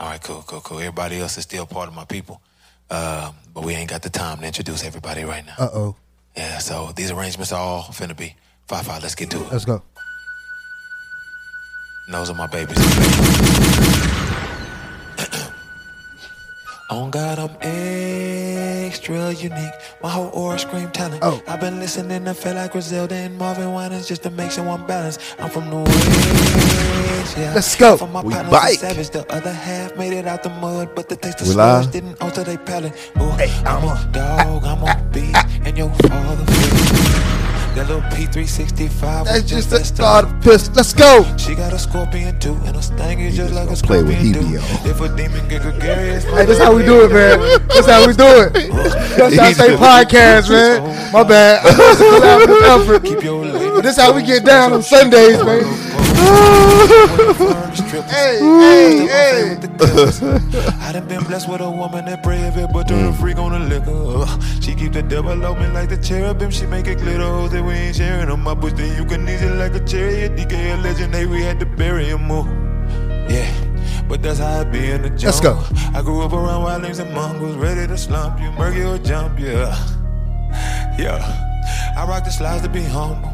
All right, cool, cool, cool. Everybody else is still part of my people, um, but we ain't got the time to introduce everybody right now. Uh oh. Yeah, so these arrangements are all finna be five five. Let's get to it. Let's go. And Those are my babies. On God, I'm extra unique. My whole aura scream talent. Oh. I've been listening to feel like Griselda and Marvin Winans just to make someone balance. I'm from the Yeah. Let's go. We bike. savage. The other half made it out the mud, but the taste of didn't alter their palate. Ooh, I'm a dog, I'm a beast, and your father. That little P365 was That's just that the start. of piss. Let's go. She got a scorpion too, and a sting is just like a play with. Hebe, If a demon get gregarious, Hey, that's how we do it, man. That's how we do it. That's how I say podcast, man. My bad. Keep your. But this how we get down on Sundays, man. Hey, hey, hey. I done been blessed with a woman that brave it, but turn a freak on the liquor. She keep the devil on like the cherubim. She make it clear to hoes that we ain't sharing bush. Then you can ease like a chariot. DK a legend, we had to bury him more. Yeah. But that's how I be in the jungle. Let's go. I grew up around wildlings and mongrels, ready to slump you, murky or jump, yeah. Yeah. I rock the slides to be humble.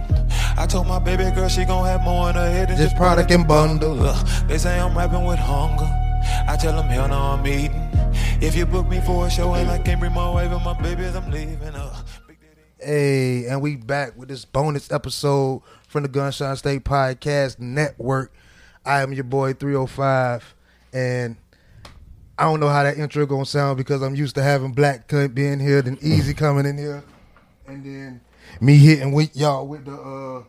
I told my baby girl she gon' have more in her head than Just just product and bundle. Ugh, they say I'm rapping with hunger. I tell them hell no, I'm eating. If you book me for a show and I can't bring my wife and my babies, I'm leaving. Uh, Hey, and we back with this bonus episode from the Gunshine State Podcast Network. I am your boy 305, and I don't know how that intro gonna sound because I'm used to having Black Cunt being here, then Easy coming in here, and then me hitting with y'all with the uh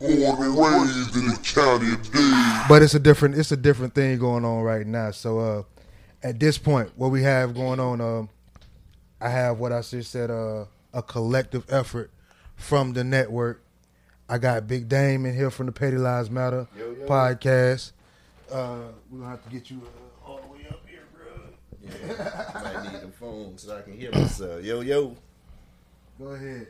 Born and raised in the county of Dade. but it's a different it's a different thing going on right now. So uh at this point, what we have going on, um I have what I just said, uh a collective effort from the network. I got Big Dame in here from the Petty Lives Matter podcast. Uh we're gonna have to get you uh, all the way up here, bro. Yeah, Might need the phone so I can hear myself. Yo, yo. Go ahead.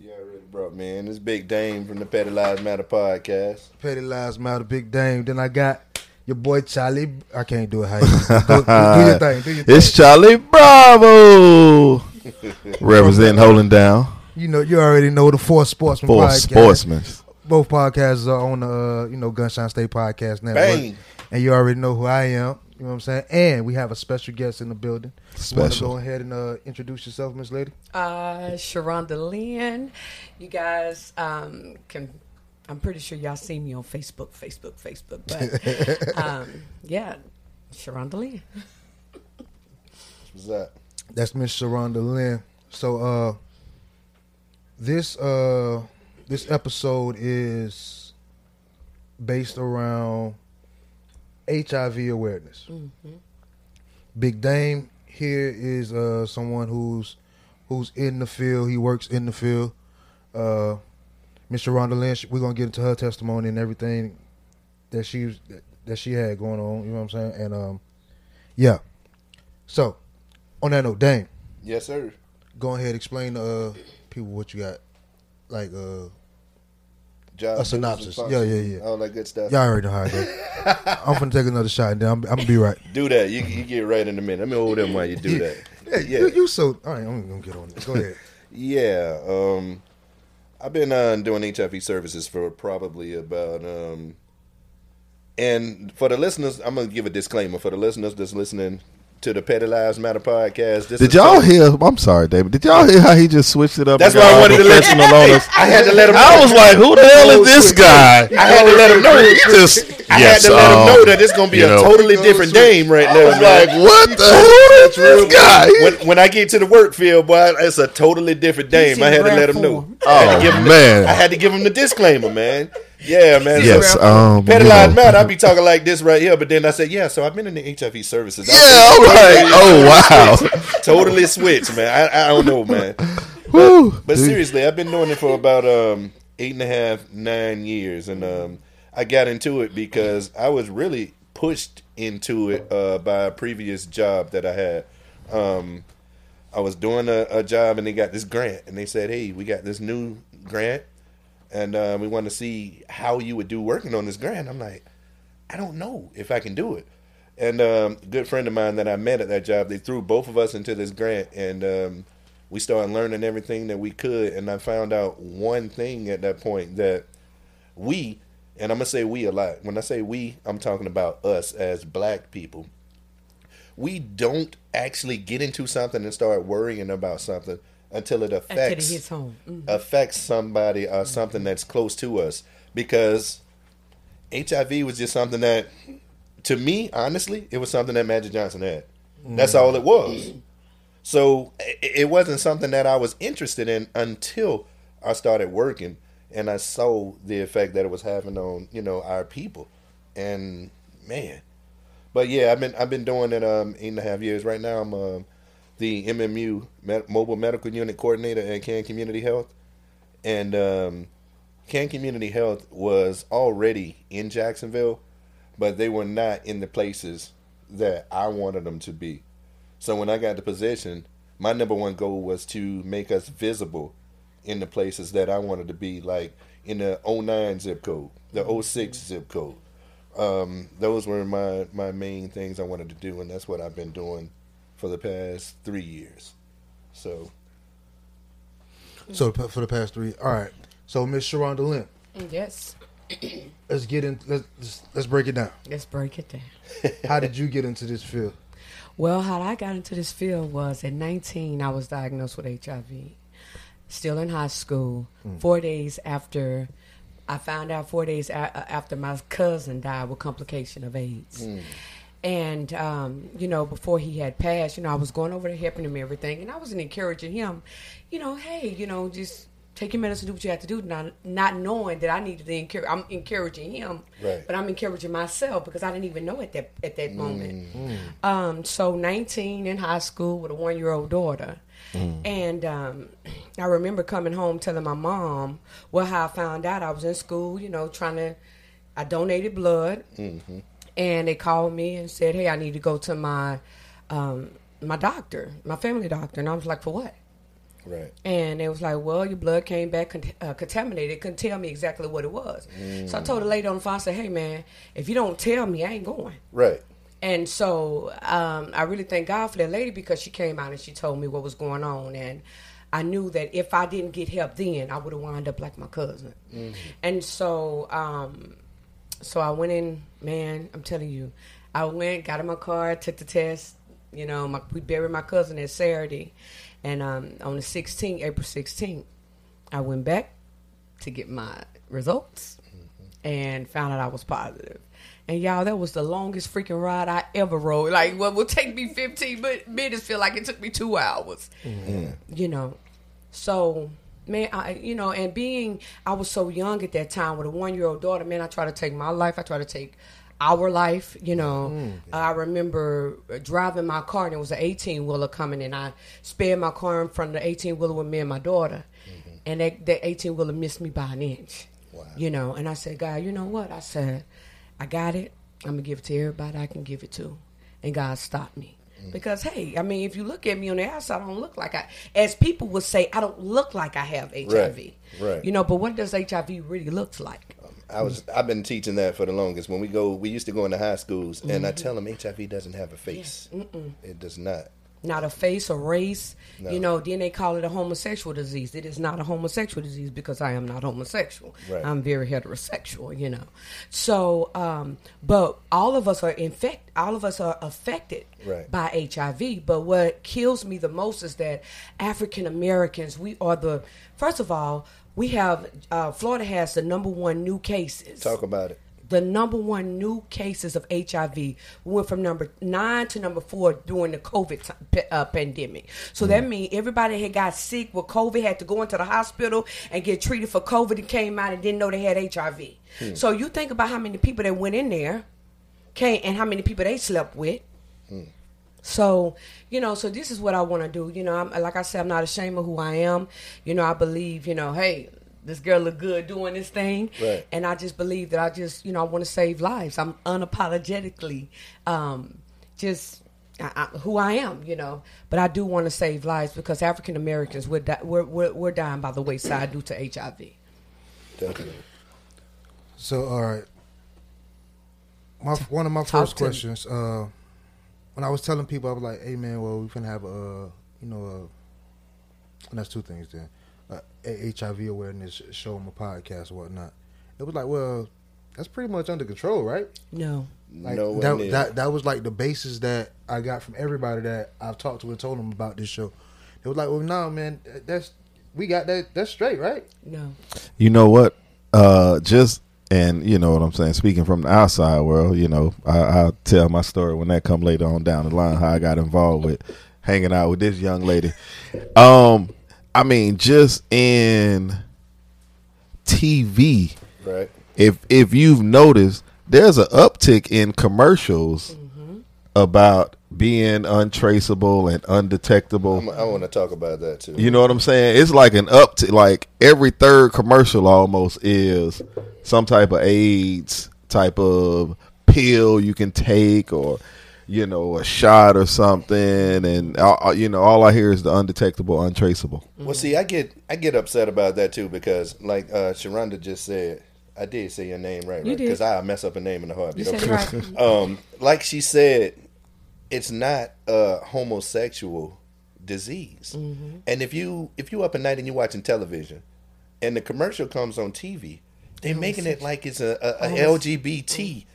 You already brought me in. This Big Dame from the Petty Lives Matter podcast. Petty Lives Matter, Big Dame. Then I got your boy Charlie. I can't do it how you do, do, do your thing. Do your thing. It's Charlie Bravo. Representing holding down You know, you already know the Four Sportsmen for podcast. sportsmen. both podcasts are on the uh, you know Gunshine State Podcast Network, Bang. and you already know who I am. You know what I'm saying? And we have a special guest in the building. You want to Special. go ahead and uh, introduce yourself, Miss Lady? Uh, Sharonda Lynn. You guys um, can. I'm pretty sure y'all see me on Facebook, Facebook, Facebook. But um, yeah, Sharonda Lynn. What's that? That's Miss Sharonda Lynn. So uh, this uh, this episode is based around HIV awareness. Big Dame here is uh, someone who's who's in the field. He works in the field. Uh, Miss Sharonda Lynn, we're gonna get into her testimony and everything that she that she had going on. You know what I'm saying? And um, yeah. So on that note, Dame Yes, sir. go ahead explain to uh, people what you got like uh Job, A synopsis. Yeah, yeah, yeah. All that good stuff. y'all already know how I go i'm gonna take another shot and then i'm, I'm gonna be right Do that. You, you get right in a minute. Let me hold them while you do that. yeah, You, you so all right i'm gonna get on this go ahead Yeah, um, I've been uh, doing HIV services for probably about. Um, and for the listeners, I'm gonna give a disclaimer for the listeners that's listening to the Petty Lives Matter podcast. This Did y'all so- hear? I'm sorry, David. Did y'all hear how he just switched it up? That's why I wanted to let him know. I had to let him. Know. I was like, who the hell is this guy? I had to let him know. He just. I yes, had to let him um, know that it's gonna be you a know. totally different game right now. was like, what the hell is this guy? when, when I get to the work field, boy, it's a totally different game. I had to rare let him know. form. I had to Oh, give him man. The, I had to give him the disclaimer, man. Yeah, man. Yes, um, Petty. Matter. I be talking like this right here, but then I said, yeah. So I've been in the HIV services. Yeah, I'm like, oh wow. totally switched, man. I, I don't know, man. But Dude. seriously, I've been doing it for about um, eight and a half, nine years, and um, I got into it because I was really pushed into it uh, by a previous job that I had. Um, I was doing a, a job, and they got this grant, and they said, "Hey, we got this new grant, and uh, we want to see how you would do working on this grant." I'm like. I don't know if I can do it. And um, a good friend of mine that I met at that job, they threw both of us into this grant, and um, we started learning everything that we could. And I found out one thing at that point that we, and I'm gonna say we a lot. When I say we, I'm talking about us as black people. We don't actually get into something and start worrying about something until it Until it affects hits home. Mhm. affects somebody or something that's close to us. Because HIV was just something that to me honestly it was something that Magic Johnson had. That's all it was. So it wasn't something that I was interested in until I started working and I saw the effect that it was having on you know our people. And man. But yeah I've been I've been doing it um eight and a half years. Right now I'm um the MMU Mobile Medical Unit Coordinator at Can Community Health, and um, Can Community Health was already in Jacksonville, but they were not in the places that I wanted them to be. So when I got the position, my number one goal was to make us visible in the places that I wanted to be, like in the 09 zip code, the 06 zip code. Um, those were my, my main things I wanted to do, and that's what I've been doing for the past three years. So So for the past three, all right. So Miss Sharonda Lynn, Yes. let's get in. Let's let's- let's break it down. Let's break it down. How did you get into this field? Well, how I got into this field was at 19, I was diagnosed with HIV. Still in high school. Hmm. Four days after, I found out four days a- after my cousin died with complication of AIDS. Hmm. And, um, you know, before he had passed, you know, I was going over to helping him and everything. And I wasn't encouraging him, you know, hey, you know, just take your medicine, do what you have to do, not, not knowing that I needed to encourage. I'm encouraging him, Right. but I'm encouraging myself because I didn't even know at that at that moment. Um, so 19 in high school with a one year old daughter. And um, I remember coming home telling my mom, well, how I found out I was in school, you know, trying to, I donated blood. And they called me and said, hey, I need to go to my, um, my doctor, my family doctor. And I was like, for what? right, And it was like, well, your blood came back con- uh, contaminated. Couldn't tell me exactly what it was. So I told the lady on the phone, I said, hey, man, if you don't tell me, I ain't going. right, And so um, I really thank God for that lady because she came out and she told me what was going on. And I knew that if I didn't get help then, I would have wound up like my cousin. And so, um, so I went in, man, I'm telling you, I went, got in my car, took the test. You know, my, we buried my cousin that Saturday. And um, on the 16th, April 16th, I went back to get my results and found out I was positive. And y'all, that was the longest freaking ride I ever rode. Like, what would take me 15 mi- minutes feel like it took me two hours. You know, so man, I you know, and being I was so young at that time with a one year old daughter, man, I try to take my life. I try to take our life. You know, mm, uh, I remember driving my car and it was an eighteen wheeler coming, and I spared my car in front of the eighteen wheeler with me and my daughter, mm-hmm. and that that eighteen wheeler missed me by an inch. Wow. You know, and I said, God, you know what? I said, I got it. I'm gonna give it to everybody I can give it to, and God stopped me. Mm-hmm. Because hey, I mean, if you look at me on the outside, I don't look like I, as people would say, I don't look like I have HIV. right. You know, but what does HIV really looks like? I was I've been teaching that for the longest. When we go, we used to go into high schools, and I mm-hmm. tell them HIV doesn't have a face. It does not. Not a face or race. No. You know, then they call it a homosexual disease. It is not a homosexual disease because I am not homosexual. Right. I'm very heterosexual, you know. So, um, but all of us are infect. All of us are affected Right. by HIV. But what kills me the most is that African Americans, we are the first of all, we have uh, Florida has the number one new cases Talk about it. The number one new cases of HIV we went from number nine to number four during the COVID pa- uh, pandemic. So that mm. means everybody had got sick with COVID, had to go into the hospital and get treated for COVID and came out and didn't know they had HIV. Hmm. So you think about how many people that went in there came and how many people they slept with. Hmm. So, you know, so this is what I want to do. You know, I'm, like I said, I'm not ashamed of who I am. You know, I believe, you know, hey, this girl look good doing this thing. Right. And I just believe that I just, you know, I want to save lives. I'm unapologetically um, just I, I, who I am, you know. But I do want to save lives because African Americans, we're, di- we're, we're, we're dying by the wayside due to HIV. Definitely. So all right. my one of my Talk first questions. Uh, when I was telling people, I was like, "Hey, man, well, we finna have a, uh, you know, a, and that's two things then, a HIV awareness show on my podcast or whatnot." It was like, well, that's pretty much under control, right? No. Like no that, one that that was like the basis that I got from everybody that I've talked to and told them about this show. It was like, well, no, man, that's we got that. That's straight, right? No. You know what? Uh, just and you know what I'm saying. Speaking from the outside world, you know, I, I'll tell my story when that come later on down the line. How I got involved with hanging out with this young lady. Um, I mean, just in TV, right? if if you've noticed, there's an uptick in commercials mm-hmm. about being untraceable and undetectable. I'm, I want to talk about that too. You know what I'm saying? It's like an up to like every third commercial almost is some type of AIDS type of pill you can take or you know a shot or something and uh, you know all I hear is the undetectable untraceable. Well, see, I get I get upset about that too because, like uh, Sharonda just said, I did say your name right, right? Because I mess up a name in the heart. You said it right. um, like she said, it's not a homosexual disease. Mm-hmm. And if you if you up at night and you're watching television, and the commercial comes on TV, they're making it like it's a, a, a LGBT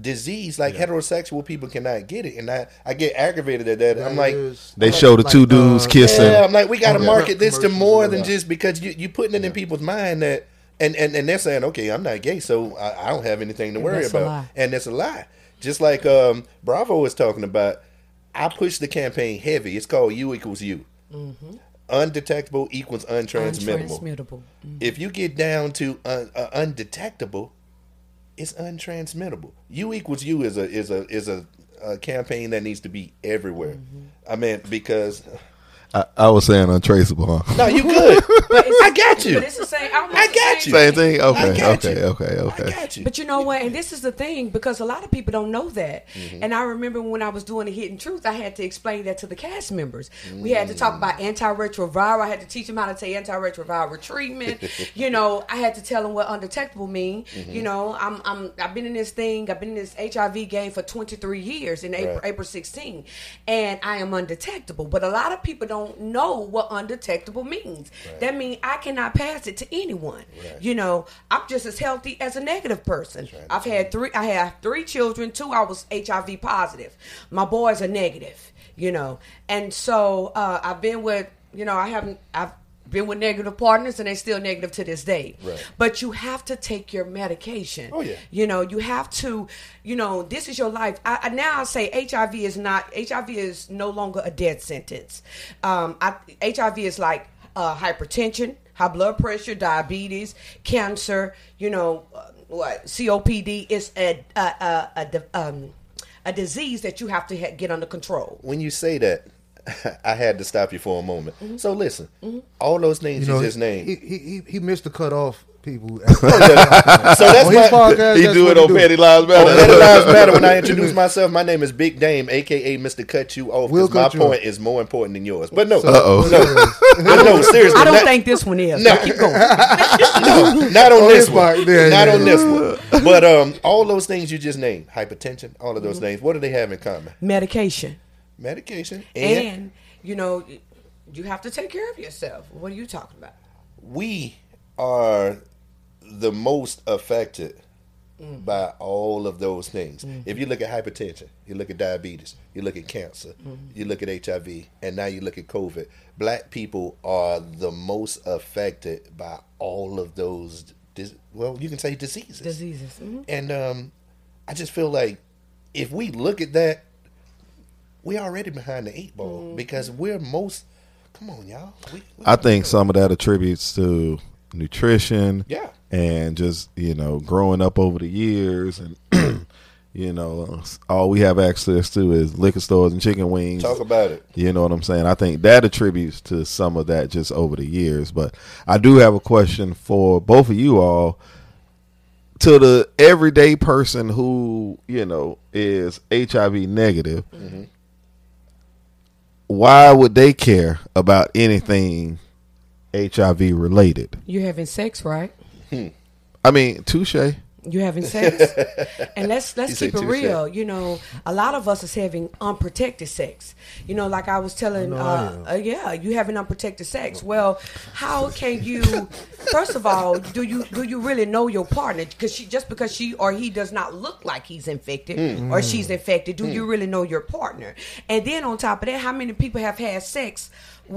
disease. Like heterosexual people cannot get it, and I I get aggravated at that. I'm like. They show the two dudes kissing. Yeah, I'm like, we got to Yeah. market this to more and than just because you you putting it in people's mind that, and, and and they're saying, okay, I'm not gay, so I, I don't have anything to worry that's about, and that's a lie. Just like um, Bravo was talking about, I push the campaign heavy. It's called U equals U. Undetectable equals untransmittable. Untransmittable. If you get down to un, uh, undetectable, it's untransmittable. U equals U is a is a is a, a campaign that needs to be everywhere. Mm-hmm. I mean, because I, I was saying untraceable, huh? no, you good. I got you. But it's the same. I got you. Same thing. I Okay, got okay, you. okay, I okay. got you. But you know what? And this is the thing because a lot of people don't know that. Mm-hmm. And I remember when I was doing the Hidden Truth, I had to explain that to the cast members. We had to talk Mm. about antiretroviral. I had to teach them how to take antiretroviral treatment. you know, I had to tell them what undetectable mean. Mm-hmm. You know, I'm I'm I've been in this thing. I've been in this HIV game for 23 years in April, Right. April 16, and I am undetectable. But a lot of people don't know what undetectable means. That means I cannot pass it to anyone. You know, I'm just as healthy as a negative person. I've had three. I have three children. Two, I was HIV positive. My boys are negative. You know, and so uh, I've been with. You know, I haven't. I've been with negative partners, and they're still negative to this day. Right. But you have to take your medication. Oh, yeah. You know, you have to. You know, this is your life. I, I now I say HIV is not. HIV is no longer a death sentence. Um, I, HIV is like uh, hypertension, high blood pressure, diabetes, cancer. You know, uh, what COPD is a a a, a, um, a disease that you have to ha- get under control. when you say that, I had to stop you for a moment. Mm-hmm. So listen, all those things You you, just named. he, he he he missed the cutoff people. so that's On his my. podcast, He that's do it on. Petty Lives Oh, Matter. Let it lives matter. When I introduce myself, my name is Big Dame, aka Mr. Cut You Off. We'll Because my you point off. is more important than yours. But no, Uh-oh. no, no, seriously, I don't not, think this one is. No. but keep going. no, not on On this his one, yeah, not yeah. on this one. But um, all those things you just named, hypertension, all of those Mm-hmm. things, what do they have in common? Medication. Medication and, and you know you have to take care of yourself what are you talking about we are the most affected by all of those things. If you look at hypertension, you look at diabetes, you look at cancer, you look at HIV, and now you look at COVID. Black people are the most affected by all of those. Dis- well, you can say diseases. diseases Mhm. And um, I just feel like if we look at that, we're already behind the eight ball mm-hmm. because we're most. Come on, y'all. We, we- I think some of that attributes to nutrition. Yeah. And just, you know, growing up over the years and you know, all we have access to is liquor stores and chicken wings. talk about it. You know what I'm saying? I think that attributes to some of that just over the years. But I do have a question for both of you all. To the everyday person who, you know, is HIV negative, mm-hmm. Why would they care about anything HIV related? you're having sex right hmm. I mean, touche. You having sex, and let's let's keep it real. You know, a lot of us is having unprotected sex. You know, like I was telling, know I uh, uh, yeah, you having unprotected sex. Well, how can you? First of all, do you do you really know your partner? Because she just because she or he does not look like he's infected Hmm. or she's infected, do you really know your partner? And then on top of that, how many people have had sex?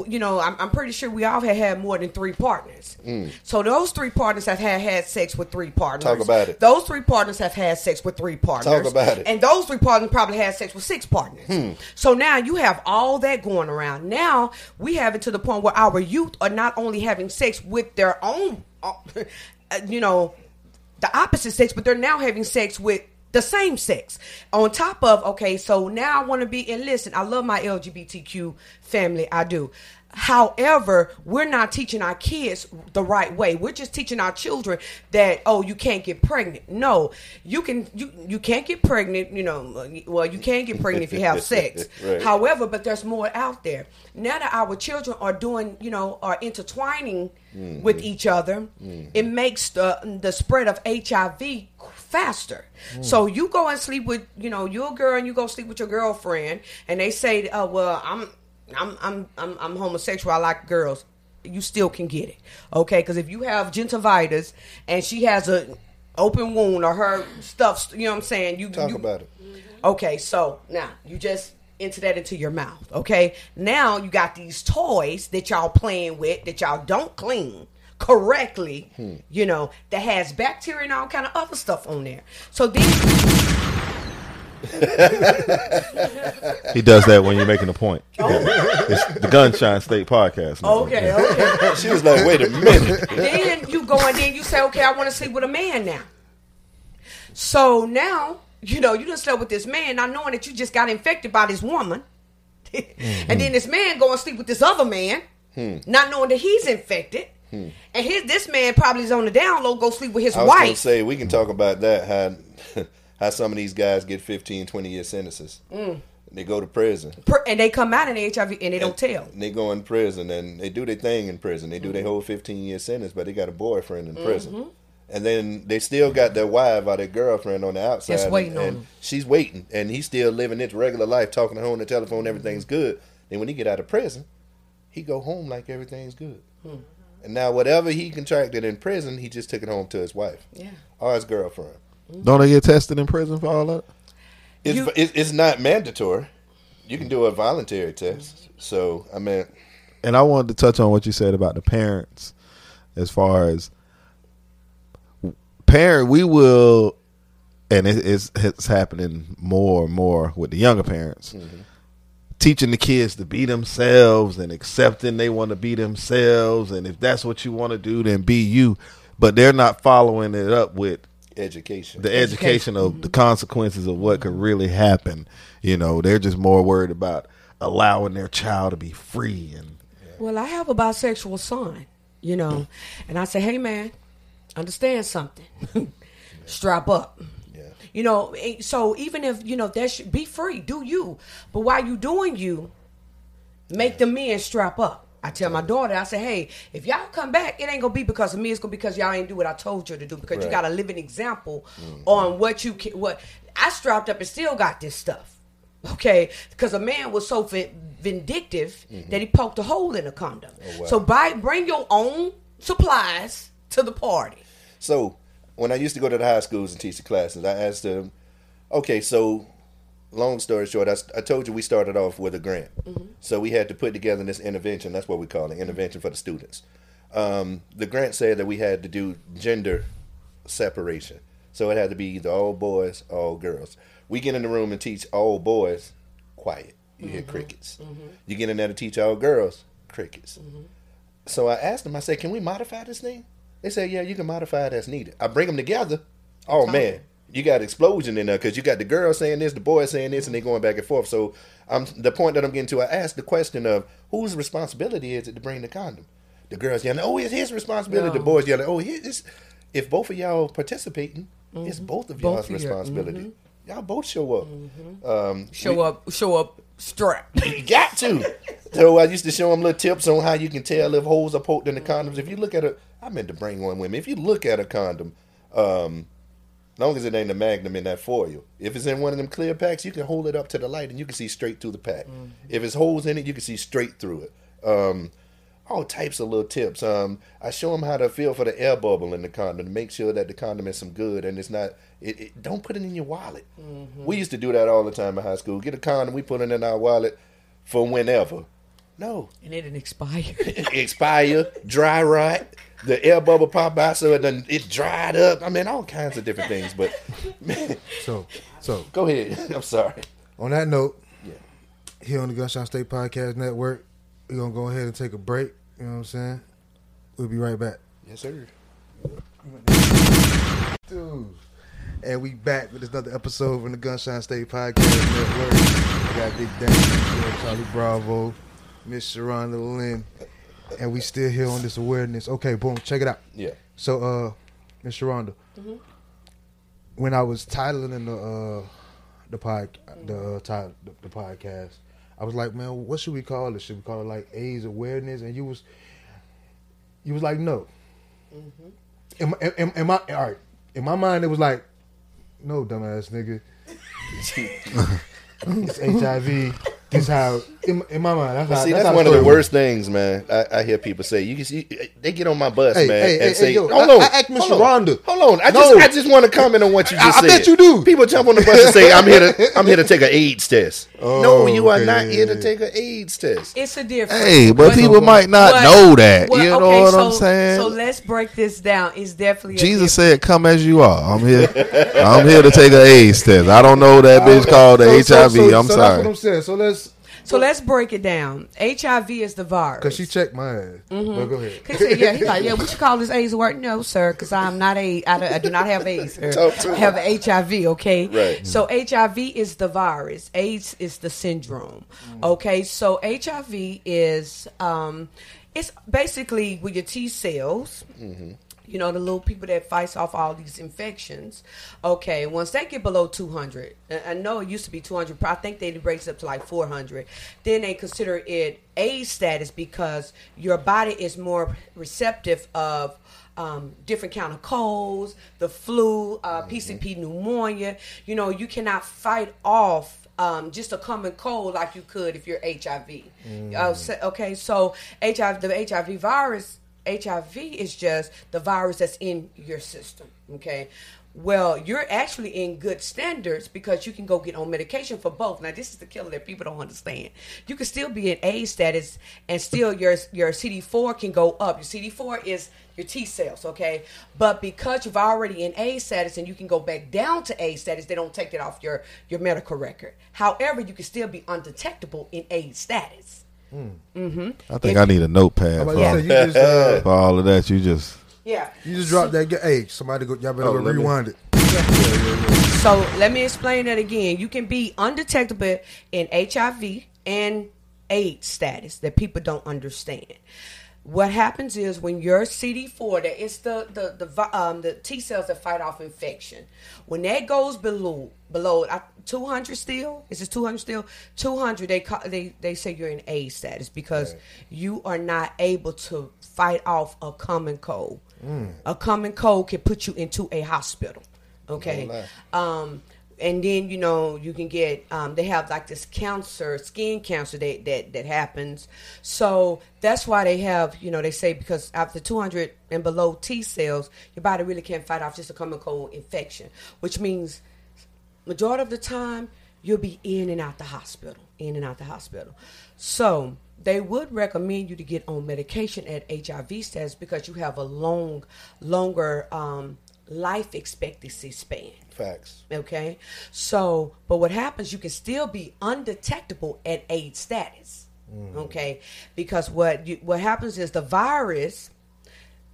You know, I'm, I'm pretty sure we all have had more than three partners. So those three partners have had had sex with three partners. Talk about it. Those three partners have had sex with three partners. Talk about it. And those three partners probably had sex with six partners. Hmm. So now you have all that going around. Now we have it to the point where our youth are not only having sex with their own, uh, you know, the opposite sex, but they're now having sex with the same sex. On top of, okay, so now I want to be, and listen, I love my LGBTQ family, I do. However, we're not teaching our kids the right way. We're just teaching our children that oh, you can't get pregnant. No, you can you you can't get pregnant. You know, well, you can get pregnant if you have sex. Right. However, but there's more out there. Now that our children are doing, you know, are intertwining mm-hmm. with each other, mm-hmm. it makes the the spread of HIV faster. Hmm. So you go and sleep with, you know, you're a girl and you go sleep with your girlfriend, and they say, "Oh, well, I'm, I'm, I'm, I'm, I'm homosexual. I like girls." You still can get it, okay? Because if you have gingivitis and she has a open wound or her stuff, you know what I'm saying? You Talk you, about it. Mm-hmm. Okay, so now you just into that into your mouth. Okay, now you got these toys that y'all playing with that y'all don't clean correctly. You know that has bacteria and all kind of other stuff on there. So then, He does that when you're making a point. Oh. It's the Gunshine State Podcast. now. okay, okay. She was like, wait a minute. then you go and then you say, okay, I want to sleep with a man now. So now, you know, you done slept with this man, not knowing that you just got infected by this woman. and mm-hmm. then this man go and sleep with this other man, hmm. not knowing that he's infected. And his this man probably is on the down low, go sleep with his I was wife. say we can talk about that how how some of these guys get 15, 20 year sentences. Mm. They go to prison. And they come out in HIV and they don't tell. They go in prison and they do their thing in prison. They do Mm-hmm. their whole fifteen year sentence, but they got a boyfriend in prison. And then they still got their wife or their girlfriend on the outside. Just waiting and, on and them. she's waiting. And he's still living his regular life, talking to her on the telephone, everything's good. Then when he get out of prison, he go home like everything's good. Hmm. And now whatever he contracted in prison, he just took it home to his wife Yeah. or his girlfriend. Mm-hmm. Don't they get tested in prison for all that? It's, You- it's, it's not mandatory. You can do a voluntary test. Mm-hmm. So, I mean, And I wanted to touch on what you said about the parents, as far as parent. We will, and it, it's it's happening more and more with the younger parents. Mm-hmm. Teaching the kids to be themselves and accepting they want to be themselves, and if that's what you want to do, then be you. But they're not following it up with education. the education of the consequences of what could really happen. You know, they're just more worried about allowing their child to be free and Well, I have a bisexual son, you know, and I say, hey, man, understand something. Strap up. You know, eh, so even if, you know, that should be free, do you. But while you doing you, make the men strap up. I tell my daughter, I say, hey, if y'all come back, it ain't gonna be because of me. It's gonna be because y'all ain't do what I told you to do. Because you Right. got to live an example on what you can. What I strapped up and still got this stuff. Okay, because a man was so vi- vindictive that he poked a hole in a condom. wow. So buy, bring your own supplies to the party. So when I used to go to the high schools and teach the classes, I asked them, okay, so long story short, I told you we started off with a grant. Mm-hmm. So we had to put together this intervention. That's what we call it, intervention for the students. Um, the grant said that we had to do gender separation. So it had to be either all boys, or all girls. We get in the room and teach all boys, quiet. You hear mm-hmm. crickets. Mm-hmm. You get in there to teach all girls, crickets. So I asked them, I said, can we modify this thing? They say, yeah, you can modify it as needed. I bring them together. Oh, man. You got explosion in there because you got the girl saying this, the boy saying this, and they going back and forth. So um, the point that I'm getting to, I asked the question of whose responsibility is it to bring the condom? The girls yelling, oh, it's his responsibility. The boys yelling, oh, it's, if both of y'all participating, it's both of Mm-hmm. Both y'all's your- responsibility. Y'all both show up. Um, Show up, show up strapped. you got to. So I used to show them little tips on how you can tell if holes are poked in the condoms. If you look at a, I meant to bring one with me. If you look at a condom, um, long as it ain't a magnum in that foil. If it's in one of them clear packs, you can hold it up to the light and you can see straight through the pack. If it's holes in it, you can see straight through it. Um, all types of little tips. Um, I show them how to feel for the air bubble in the condom to make sure that the condom is some good and it's not. It, it, don't put it in your wallet. We used to do that all the time in high school. Get a condom, we put it in our wallet for whenever. No, And it didn't expire. expire, dry rot, the air bubble popped out so it done, it dried up. I mean, all kinds of different things. But man, So, so go ahead. I'm sorry. on that note, Yeah. here on the Gunshine State Podcast Network, we're gonna go ahead and take a break. You know what I'm saying? We'll be right back. Yes, sir. Dude. And we back with another episode from the Gunshine State Podcast Network. I got Big Dan, Charlie Bravo, Miss Sharonda Lynn, and we still here on this awareness. Okay, boom, check it out. Yeah. So, uh, Miss Sharonda, when I was titling the uh the pod the uh, ti- the, the podcast, I was like, man, what should we call it? Should we call it like AIDS awareness? And you was you was like, no. In, my, in, in my all right, in my mind, it was like, no, dumbass nigga. it's HIV. This how in, in my mind. That's how, See, that's, that's, one of the worst things, man. I, I hear people say. You can see they get on my bus, Hey, man, hey, and hey, say, hey, yo, "Hold I- on, I asked Miss hold on, Hold on, I No. just, I just want to comment on what you I- just I said. bet you do. People jump on the bus and say, "I'm here to, I'm here to take an AIDS test." Oh, no, you are not here to take an AIDS test. It's a difference. Hey, but But- people might not but- know that. well, you know okay, what so, I'm saying? So let's break this down. It's definitely Jesus difference. said, "Come as you are." I'm here. I'm here to take an AIDS test. I don't know that bitch called the So- so- HIV. I'm so That's sorry. what I'm saying. So let's So let's break it down. HIV is the virus. because she checked my ass. Mm-hmm. But go ahead. He said, yeah, he's like, yeah, what you call this AIDS word? No, sir, because I'm not a, I, do not have AIDS, sir. I have HIV, okay? Right. So HIV is the virus. AIDS is the syndrome, okay? So HIV is, um, it's basically with your T cells. You know the little people that fights off all these infections. Okay, once they get below 200, I know it used to be 200, but I think they raised it up to like 400. Then they consider it AIDS status because your body is more receptive of um, different kind of colds, the flu, uh, PCP pneumonia. You know, you cannot fight off um, just a common cold like you could if you're HIV. Uh, okay, so HIV, the HIV virus HIV is just the virus that's in your system. Okay. Well, you're actually in good standards because you can go get on medication for both. Now, this is the killer that people don't understand. You can still be in A status and still your your CD4 can go up. Your CD4 is your T cells, okay? But because you've already in A status and you can go back down to A status, they don't take it off your your medical record. However, you can still be undetectable in A status. I think I need a notepad for, about say, you just uh, for all of that. You just Yeah. you just dropped that. ga- Hey, somebody go. Y'all better Oh, go let me- rewind it. So let me explain that again. You can be undetectable in HIV and AIDS status that people don't understand. What happens is when your CD4, that it's the the the vi- um, the T cells that fight off infection, when that goes below below uh, 200 still, is it 200 still? 200 they they they say you're in A status because you are not able to fight off a common cold. A common cold can put you into a hospital. Okay. Um, and then you know you can get um, they have like this cancer, skin cancer that, that that happens. So that's why they have you know they say because after 200 and below T cells, your body really can't fight off just a common cold infection, which means majority of the time you'll be in and out the hospital in and out the hospital so they would recommend you to get on medication at hiv status because you have a long longer um, life expectancy span Facts. okay? So but what happens you can still be undetectable at AIDS status. Mm. Okay? Because what you, what happens is the virus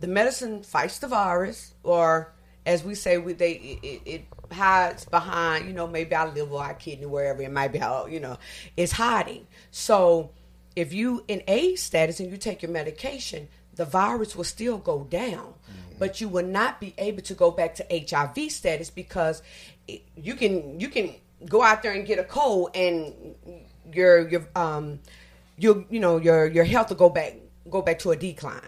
the medicine fights the virus, or as we say, we, they it, it, hides behind, you know, maybe our liver, our kidney, wherever it might be, how, you know, it's hiding. So if you in A status and you take your medication, the virus will still go down, but you will not be able to go back to HIV status because it, you can you can go out there and get a cold and your your um your you know your your health will go back go back to a decline.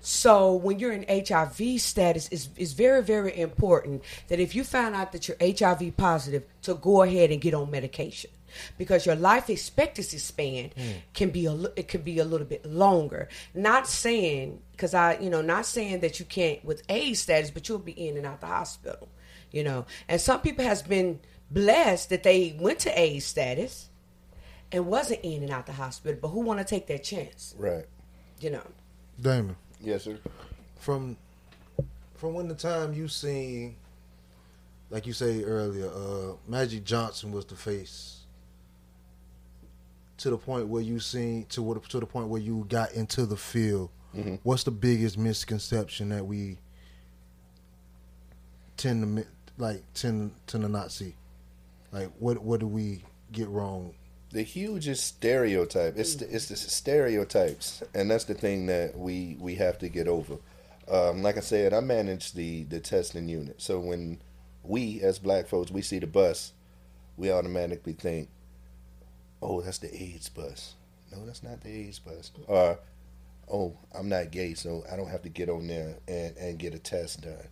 So when you're in HIV status, it's, it's very, very important that if you find out that you're HIV positive, to go ahead and get on medication. Because your life expectancy span can be a it could be a little bit longer. Not saying because I you know not saying that you can't with AIDS status, but you'll be in and out the hospital. You know, and some people has been blessed that they went to AIDS status and wasn't in and out the hospital, but who want to take that chance? Right. You know. Damon, Yes, sir. from from when the time you seen, like you say earlier, uh, Magic Johnson was the face. To the point where you seen to what to the point where you got into the field. What's the biggest misconception that we tend to like tend tend to not see? Like what what do we get wrong? the hugest stereotype. It's the, it's the stereotypes, and that's the thing that we we have to get over. Um, like I said, I manage the the testing unit, so when we as black folks we see the bus, we automatically think, "Oh, that's the AIDS bus." No, that's not the AIDS bus. Or, "Oh, I'm not gay, so I don't have to get on there and and get a test done."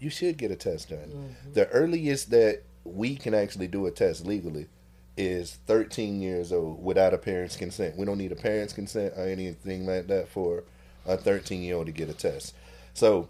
You should get a test done. Mm-hmm. The earliest that we can actually do a test legally is 13 years old without a parent's consent. We don't need a parent's consent or anything like that for a 13 year old to get a test. So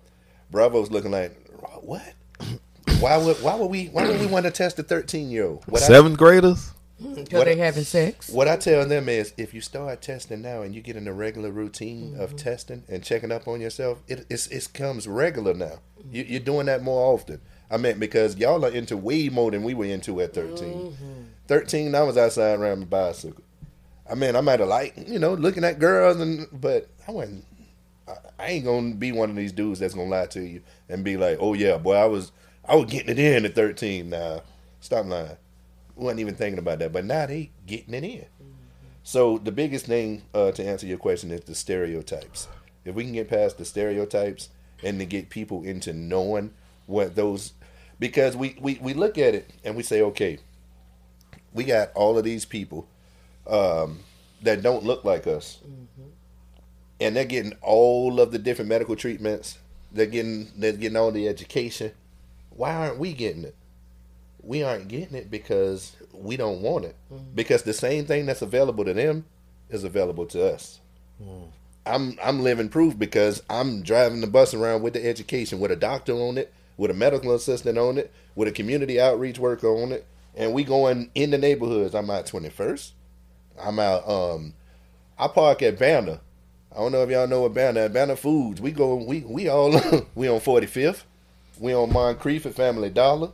Bravo's looking like what? Why would why would we why would we want to test a 13 year old? What I, Seventh graders? Mm-hmm. Because What- they having sex. what I tell them is if you start testing now and you get in a regular routine of mm-hmm. testing and checking up on yourself, it it's, it comes regular now. You, you're doing that more often. I meant because y'all are into way more than we were into at 13. Mm-hmm. 13, I was outside riding my bicycle. I mean, I might have liked, you know, looking at girls, and but I wasn't. I, I ain't gonna be one of these dudes that's gonna lie to you and be like, "Oh yeah, boy, I was, I was getting it in at 13." Nah, stop lying. Wasn't even thinking about that, but now they getting it in. So the biggest thing uh, to answer your question is the stereotypes. If we can get past the stereotypes and to get people into knowing what those, because we, we, we look at it and we say, okay, we got all of these people um, that don't look like us, and they're getting all of the different medical treatments. They're getting they're getting all the education. Why aren't we getting it? We aren't getting it because we don't want it. Because the same thing that's available to them is available to us. I'm I'm living proof because I'm driving the bus around with the education, with a doctor on it, with a medical assistant on it, with a community outreach worker on it, and we going in the neighborhoods. I'm out 21st. I'm out. Um, I park at Banner. I don't know if y'all know what Banner. At Banner Foods. We go. We we all we on 45th. We on Moncrief at Family Dollar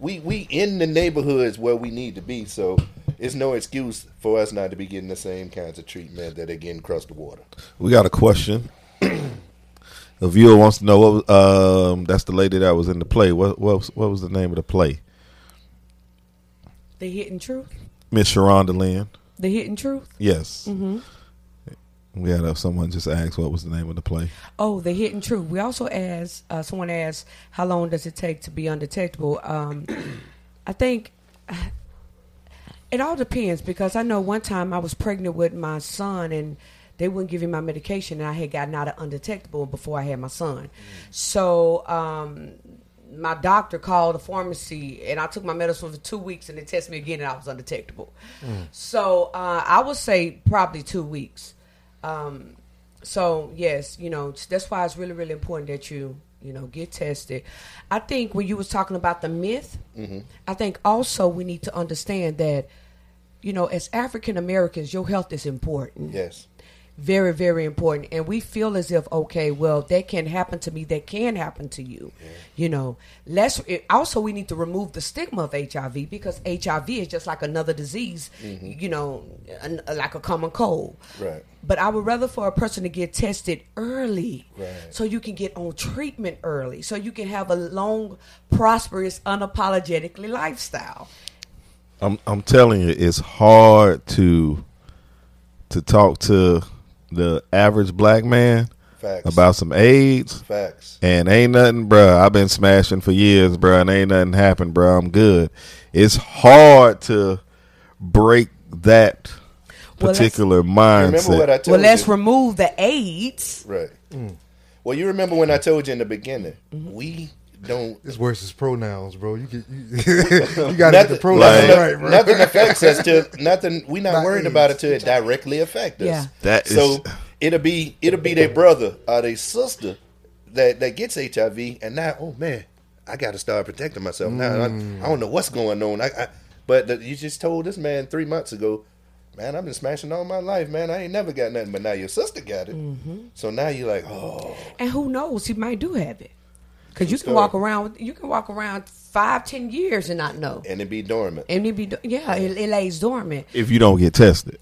we we in the neighborhoods where we need to be, so it's no excuse for us not to be getting the same kinds of treatment that they're getting across the water. We got a question. a viewer wants to know what was- um that's the lady that was in the play. What what was, what was the name of the play? The hidden truth. Miss Sharonda Lynn. The hidden truth. Yes. We had uh, someone just ask what was the name of the play. Oh, the hidden truth. We also asked uh, someone asked how long does it take to be undetectable. Um, I think it all depends because I know one time I was pregnant with my son and they wouldn't give me my medication and I had gotten out of undetectable before I had my son. So um, my doctor called the pharmacy and I took my medicine for two weeks and they tested me again and I was undetectable. So uh, I would say probably two weeks. Um, so yes, you know that's why it's really really important that you you know get tested. I think when you was talking about the myth, I think also we need to understand that you know as African Americans, your health is important. Yes, very very important. And we feel as if okay well that can happen to me that can happen to you. You know let's it, also we need to remove the stigma of hiv because hiv is just like another disease mm-hmm. you know an, like a common cold. Right. but i would rather for a person to get tested early Right. so you can get on treatment early so you can have a long prosperous unapologetically lifestyle. I'm I'm telling you, it's hard to to talk to the average black man facts about some AIDS. facts. And ain't nothing, bro. I've been smashing for years, bro, and ain't nothing happened, bro. I'm good. It's hard to break that let's- particular Remember what mindset. I told Well, let's you? remove the AIDS. right. Well, you remember when I told you in the beginning, Mm-hmm. we don't. It's worse as pronouns, bro. You get you, you got to get the Nothing, pronouns Like- right, bro. nothing affects us to nothing. We not Not worried AIDS. about it till it directly affect us. Yeah. That is- so it'll be it'll be their brother or their sister that that gets HIV, and now oh man, I got to start protecting myself now. I, I don't know what's going on. I, I but the, you just told this man three months ago. Man, I've been smashing all my life, man. I ain't never got nothing, but now your sister got it. Mm-hmm. So now you're like, oh, And who knows? He might do have it. Because you can story. walk around. with- You can walk around five, ten years and not know. and it be dormant. And it be yeah, it, it lays dormant. If you don't get tested,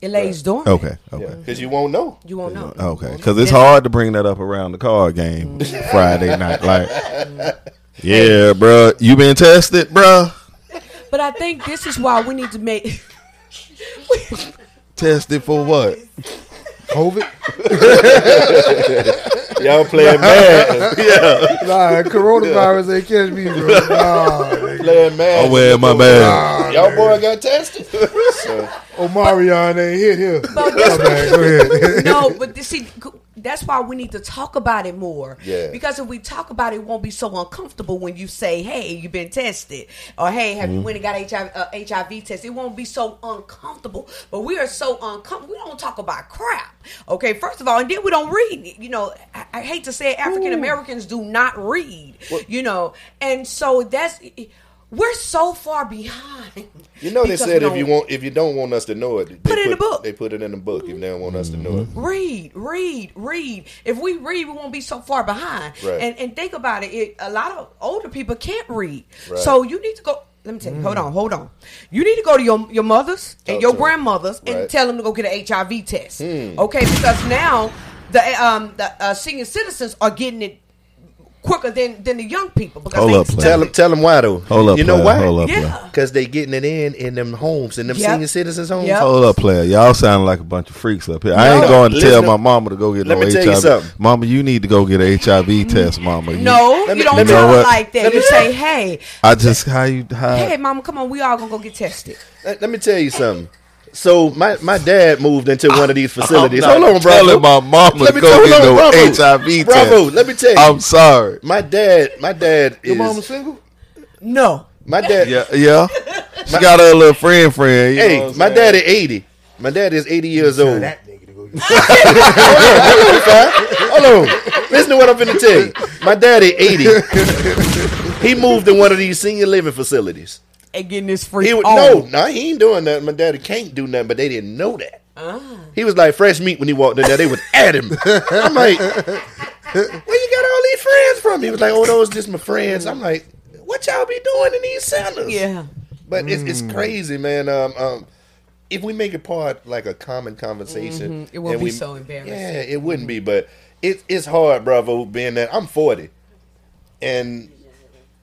It lays dormant. okay, okay. Yeah, because you won't know. You won't know. Okay, mm-hmm. because it's hard to bring that up around the card game mm-hmm. Friday night. Like, yeah, bro, you been tested, bro? But I think this is why we need to make. Tested for what? COVID. Y'all playing mad. yeah, Nah, coronavirus ain't catch me, bro. Nah, nigga. playing mad. I'm wearing my mask. Y'all boy got tested. so, Omicron ain't hit here. But My bad, go ahead. no, but see, that's why we need to talk about it more. Yeah. Because if we talk about it, it won't be so uncomfortable when you say, "Hey, you've been tested," or "Hey, have you went and got HIV, uh, HIV test?" It won't be so uncomfortable. But we are so uncomfortable. We don't talk about crap. Okay, first of all, and then we don't read. You know, I, I hate to say, it, African Americans do not read. you know, and so that's. We're so far behind. you know, they said if you want, if you don't want us to know it, Put it in the book. They put it in the book if they don't want us to know it. read, read, read. If we read, we won't be so far behind. Right. And and think about it, it. A lot of older people can't read, Right. so you need to go. Let me tell you. Hold on, hold on. You need to go to your your mothers and your grandmothers and Right. Hmm. tell them to go get an HIV test. Okay, because now the um the uh, senior citizens are getting it quicker than than the young people because Hold they up, player. Tell them, tell them why though. Hold up, You know player. why? Hold up, Yeah. Because they getting it in in them homes, in them Yep. senior citizens homes. Yep. Hold up, player. Y'all sound like a bunch of freaks up here. I ain't going to tell my mama to go get let no me tell you HIV. something. Mama, you need to go get an HIV mm, test, mama. You- No, me- you don't let me- tell know them what? like that. You say, "Hey, I just how you how hey, mama, come on, we all gonna go get tested." Let, let me tell you something. So my, my dad moved into one of these facilities. I'm Hold on, bravo. telling my mama Let to me go hold get on, no bravo. HIV Bravo, let me tell you. I'm sorry. my dad, my dad Your is mama single? No. my dad. Yeah, yeah. She got her little friend, friend. You know Hey, what I'm my saying? dad is eighty. My dad is eighty years old. That nigga to go get Hold on. Listen to what I'm finna tell you. My dad is 80. he moved to one of these senior living facilities. And getting this free. He would, oh. no, no, he ain't doing that. My daddy can't do nothing, but they didn't know that. Ah. He was like fresh meat when he walked in there. They was at him. I'm like, where you got all these friends from? He was like, oh, those just my friends. I'm like, what y'all be doing in these centers? Yeah. But it's, it's Mm. crazy, man. Um, um, if we make it part like a common conversation, Mhm. It won't be we- so embarrassing. Yeah, it wouldn't be, but it, it's hard, bravo. Being that I'm 40, and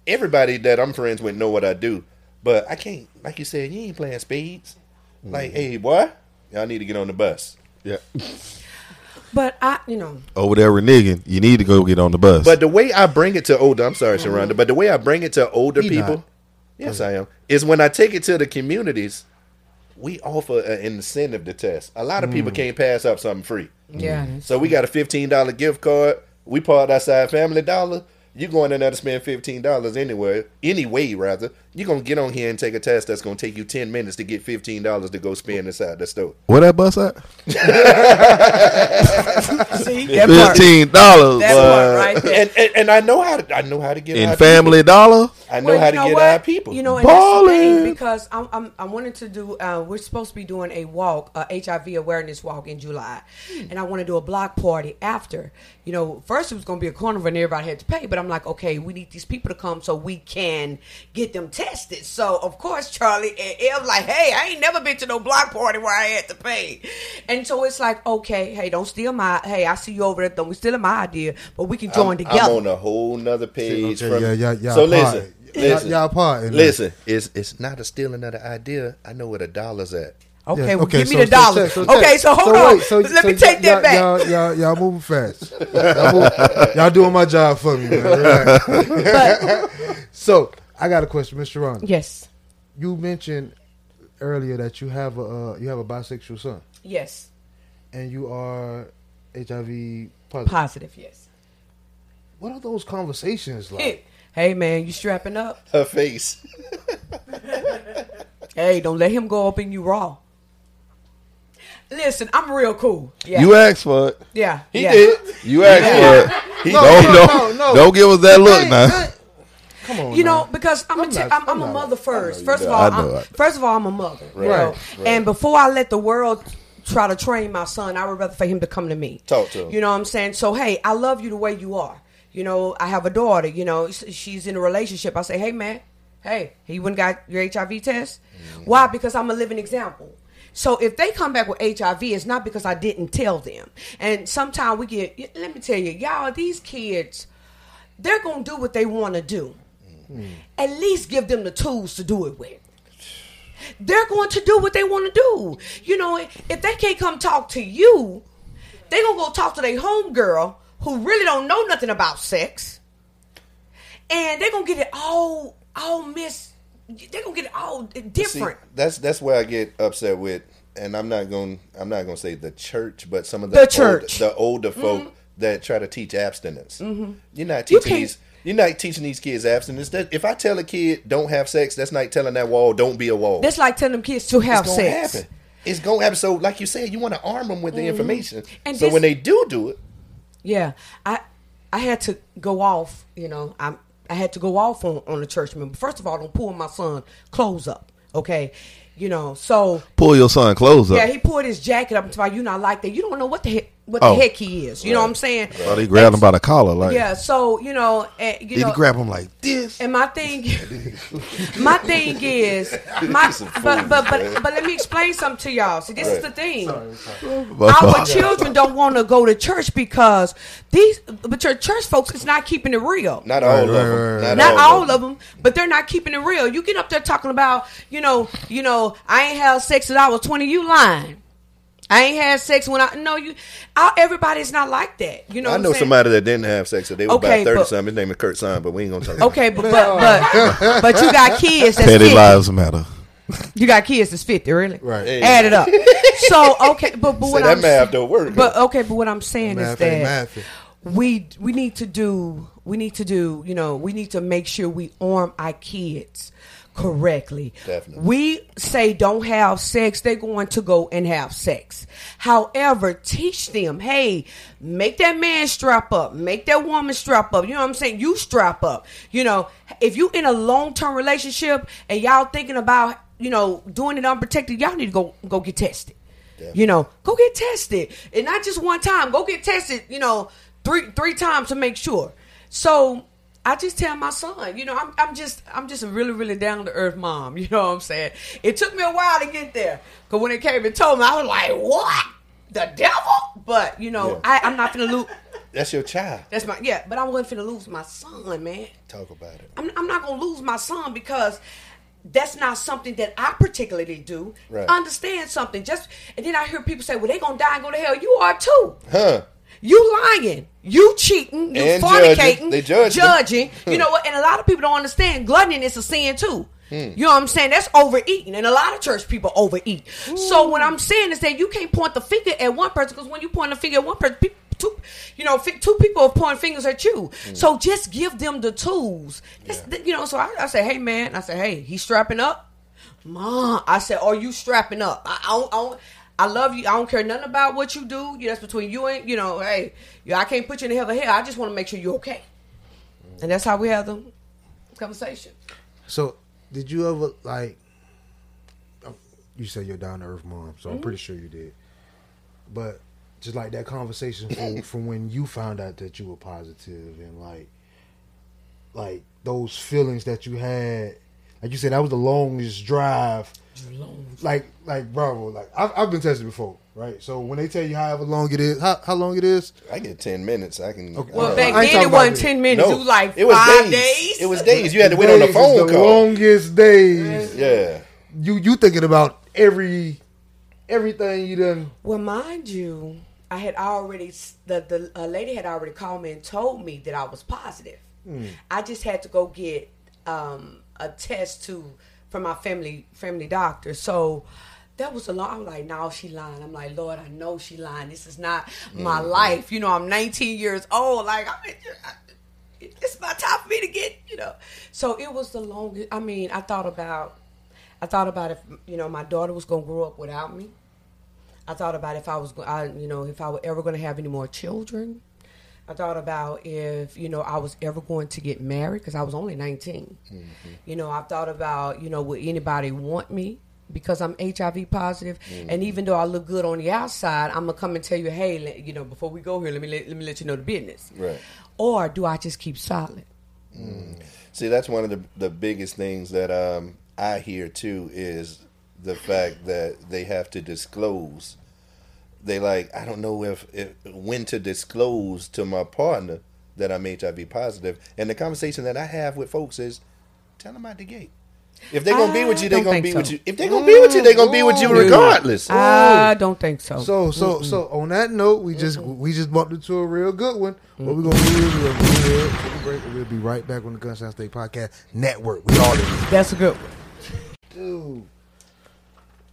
everybody that I'm friends with know what I do, but I can't. Like you said, you ain't playing spades. Like, Mm-hmm. hey, boy, y'all need to get on the bus. Yeah. But I, you know, Over there reneging, you need to go get on the bus. But the way I bring it to older, I'm sorry, Mm-hmm. Sharonda, but the way I bring it to older He people, not. yes, I am, is when I take it to the communities, we offer an incentive to test. A lot of people Mm. can't pass up something free. yeah. So we got a fifteen dollar gift card. We part outside Family Dollar. You going in there to spend fifteen dollars anywhere, anyway rather. You gonna get on here and take a test that's gonna take you ten minutes to get fifteen dollars to go spend inside the store. Where that bus at? See that part. Fifteen dollars That part right there. And, and and I know how to I know how to get in our Family Dollar. I know Well, how you to know get what? our people. You know, and that's the thing Ballin'. because I'm, I'm I wanted to do. Uh, we're supposed to be doing a walk, a HIV awareness walk in July, and I want to do a block party after. You know, first it was going to be a carnival and everybody had to pay, but I'm like, okay, we need these people to come so we can get them tested. So of course, Charlie and Ev like, hey, I ain't never been to no block party where I had to pay, and so it's like, okay, hey, don't steal my. Hey, I see you over there. Don't be stealing my idea, but we can join I'm, together. I'm on a whole nother page. Okay, from, yeah, yeah, yeah. so listen, listen, y'all part. in that. listen. It's it's not a stealing of the idea. I know where the dollars at. Okay, Yeah, well, give so- me the so dollar. check, so okay, so hold on. wait, so- Let so me take y'all, that back. Y'all, y'all, y'all moving fast. Y'all, move, y'all doing my job for me, man. Relax. so I got a question, Mr. Ron. Yes. You mentioned earlier that you have a uh, you have a bisexual son Yes, and you are HIV positive. positive. Yes. What are those conversations like? Hey, hey, man, you strapping up? Her face. Hey, don't let him go up in you raw. Listen, I'm real cool. Yeah, You asked for it. yeah, He yeah. did. You asked Yeah. for it. No, don't, no, no, no. don't give us that look Hey, now. Come on, You now. know, because I'm, I'm a, t- not- I'm, I'm I'm a mother first. First of all, I'm, first of all, I'm a mother. you Right, know? right. And before I let the world try to train my son, I would rather for him to come to me. Talk to him. You know what I'm saying? So hey, I love you the way you are. You know, I have a daughter. You know, she's in a relationship. I say, hey man, hey, he went got your HIV test. Mm. Why? Because I'm a living example. So if they come back with HIV, it's not because I didn't tell them. And sometimes we get. Let me tell you, y'all, these kids, they're gonna do what they want to do. At least give them the tools to do it with. They're going to do what they want to do. You know, if they can't come talk to you, they gonna go talk to their homegirl who really don't know nothing about sex, and they're gonna get it all all miss. They're gonna get it all See, different. that's that's where I get upset with, and I'm not going. I'm not going to say the church, but some of the The old- church. the older folk that try to teach abstinence. Mm-hmm. You're not You teaching can't- these. You're not teaching these kids abstinence. That if I tell a kid don't have sex, that's like telling that wall don't be a wall. That's like telling them kids to have sex. it's gonna sex. happen. It's gonna happen. So, like you said, you want to arm them with the mm-hmm. information. And so this- when they do do it, Yeah, I I had to go off. You know, I I had to go off on on the church member. First of all, don't pull my son clothes up. Okay, you know. So Pull your son clothes up. yeah, he pulled his jacket up and told you not like that. You don't know what the heck what Oh. the heck he is. You know what I'm saying? But he grabbed him by the collar. Like, Yeah. So you know, and, you did know, he grab him like this? and my thing, my thing is, my but but but but let me explain something to y'all. See, this is the thing. Our children don't want to go to church because these, but your church folks is not keeping it real. not all Right, of right, them. right, Not all of them, but they're not keeping it real. You get up there talking about, you know, you know, I ain't had sex since I was twenty. You lying? I ain't had sex when I no you. I, everybody's not like that. You know, I what know saying? somebody that didn't have sex, so they were Okay, about thirty but- something. His name is Kurt Son, but we ain't gonna talk. About Okay, but but but, but you got kids that's Petty 50. lives matter. You got kids that's fifty, really? Right. Hey. Add it up. So okay, but but what that I'm math don't work. But okay, but what I'm saying is Math ain't that we we need to do we need to do you know we need to make sure we arm our kids correctly. Definitely. We say don't have sex, they're going to go and have sex. However, teach them, hey, make that man strap up, make that woman strap up. You know what I'm saying? You strap up. You know, if you in a long term relationship and y'all thinking about, you know, doing it unprotected, y'all need to go go get tested. You know, go get tested. And not just one time. Go get tested, you know, three three times to make sure. So I just tell my son, you know, I'm, I'm just I'm just a really really down to earth mom. You know what I'm saying? It took me a while to get there, cause when it came and told me, I was like, what? The devil? But you know, Yeah. I, I'm not gonna lose. That's your child. That's my yeah, but I wasn't finna lose my son, man. Talk about it. I'm, I'm not gonna lose my son because that's not something that I particularly do. Right. Understand something? Just and then I hear people say, "Well, they gonna die and go to hell." You are too. Huh? You lying. You cheating. You And fornicating. judging. They judge. Judging. You know what? And a lot of people don't understand gluttony is a sin too. Hmm. You know what I'm saying? That's overeating, and a lot of church people overeat. So what I'm saying is that you can't point the finger at one person because when you point the finger at one person, people, two, you know, two people are pointing fingers at you. Hmm. So just give them the tools. That's, You know, so I, I say, hey man, I say, hey, he's strapping up. Mom, I said, are you strapping up? I, I, don't, I, don't, I love you. I don't care nothing about what you do. You- That's between you and you know. Hey, you, I can't put you in the hell of hell. I just want to make sure you're okay. And that's how we have the conversation. So, did you ever like? You said you're down to earth mom, so I'm Mm-hmm. pretty sure you did. But just like that conversation from from when you found out that you were positive and like, like those feelings that you had, like you said, that was the longest drive. Like, like, bro, like I've, I've been tested before, right? So when they tell you however long it is, how, how long it is, I get ten minutes. I can. Okay. Well, Uh, back I then it wasn't about ten minutes. No, it was like it was five days. days. It was days. You had to wait on the phone the call. longest days. Yeah. You you thinking about every everything you done. Well, mind you, I had already the the a lady had already called me and told me that I was positive. I just had to go get um, a test to from my family family doctor. So that was a long. I'm like, no, she lying. I'm like, Lord, I know she lying. This is not my mm-hmm. life. You know, I'm 19 years old. Like, I mean, it's my time for me to get. You know, so it was the longest. I mean, I thought about, I thought about if you know my daughter was gonna grow up without me. I thought about if I was, I, you know, if I were ever going to have any more children. I thought about if you know I was ever going to get married because I was only 19. Mm-hmm. You know, I thought about you know would anybody want me because I'm HIV positive, mm-hmm. and even though I look good on the outside, I'm gonna come and tell you, hey, le- you know, before we go here, let me let, let me let you know the business. Right. Or do I just keep silent? Mm. See, that's one of the the biggest things that um, I hear too is the fact that they have to disclose. They like I don't know if, if when to disclose to my partner that I'm HIV positive, and the conversation that I have with folks is, tell them out the gate. If they're gonna be with you, they're gonna be so. with you. If they're gonna be with you, they're gonna be with you Ooh. regardless. I mm. don't think so. So so so on that note, we just we just bumped into a real good one. What we gonna do is we're gonna go ahead, take a break, and we'll be right back on the Gunshine State Podcast Network. We all in this. That's a good one. Dude.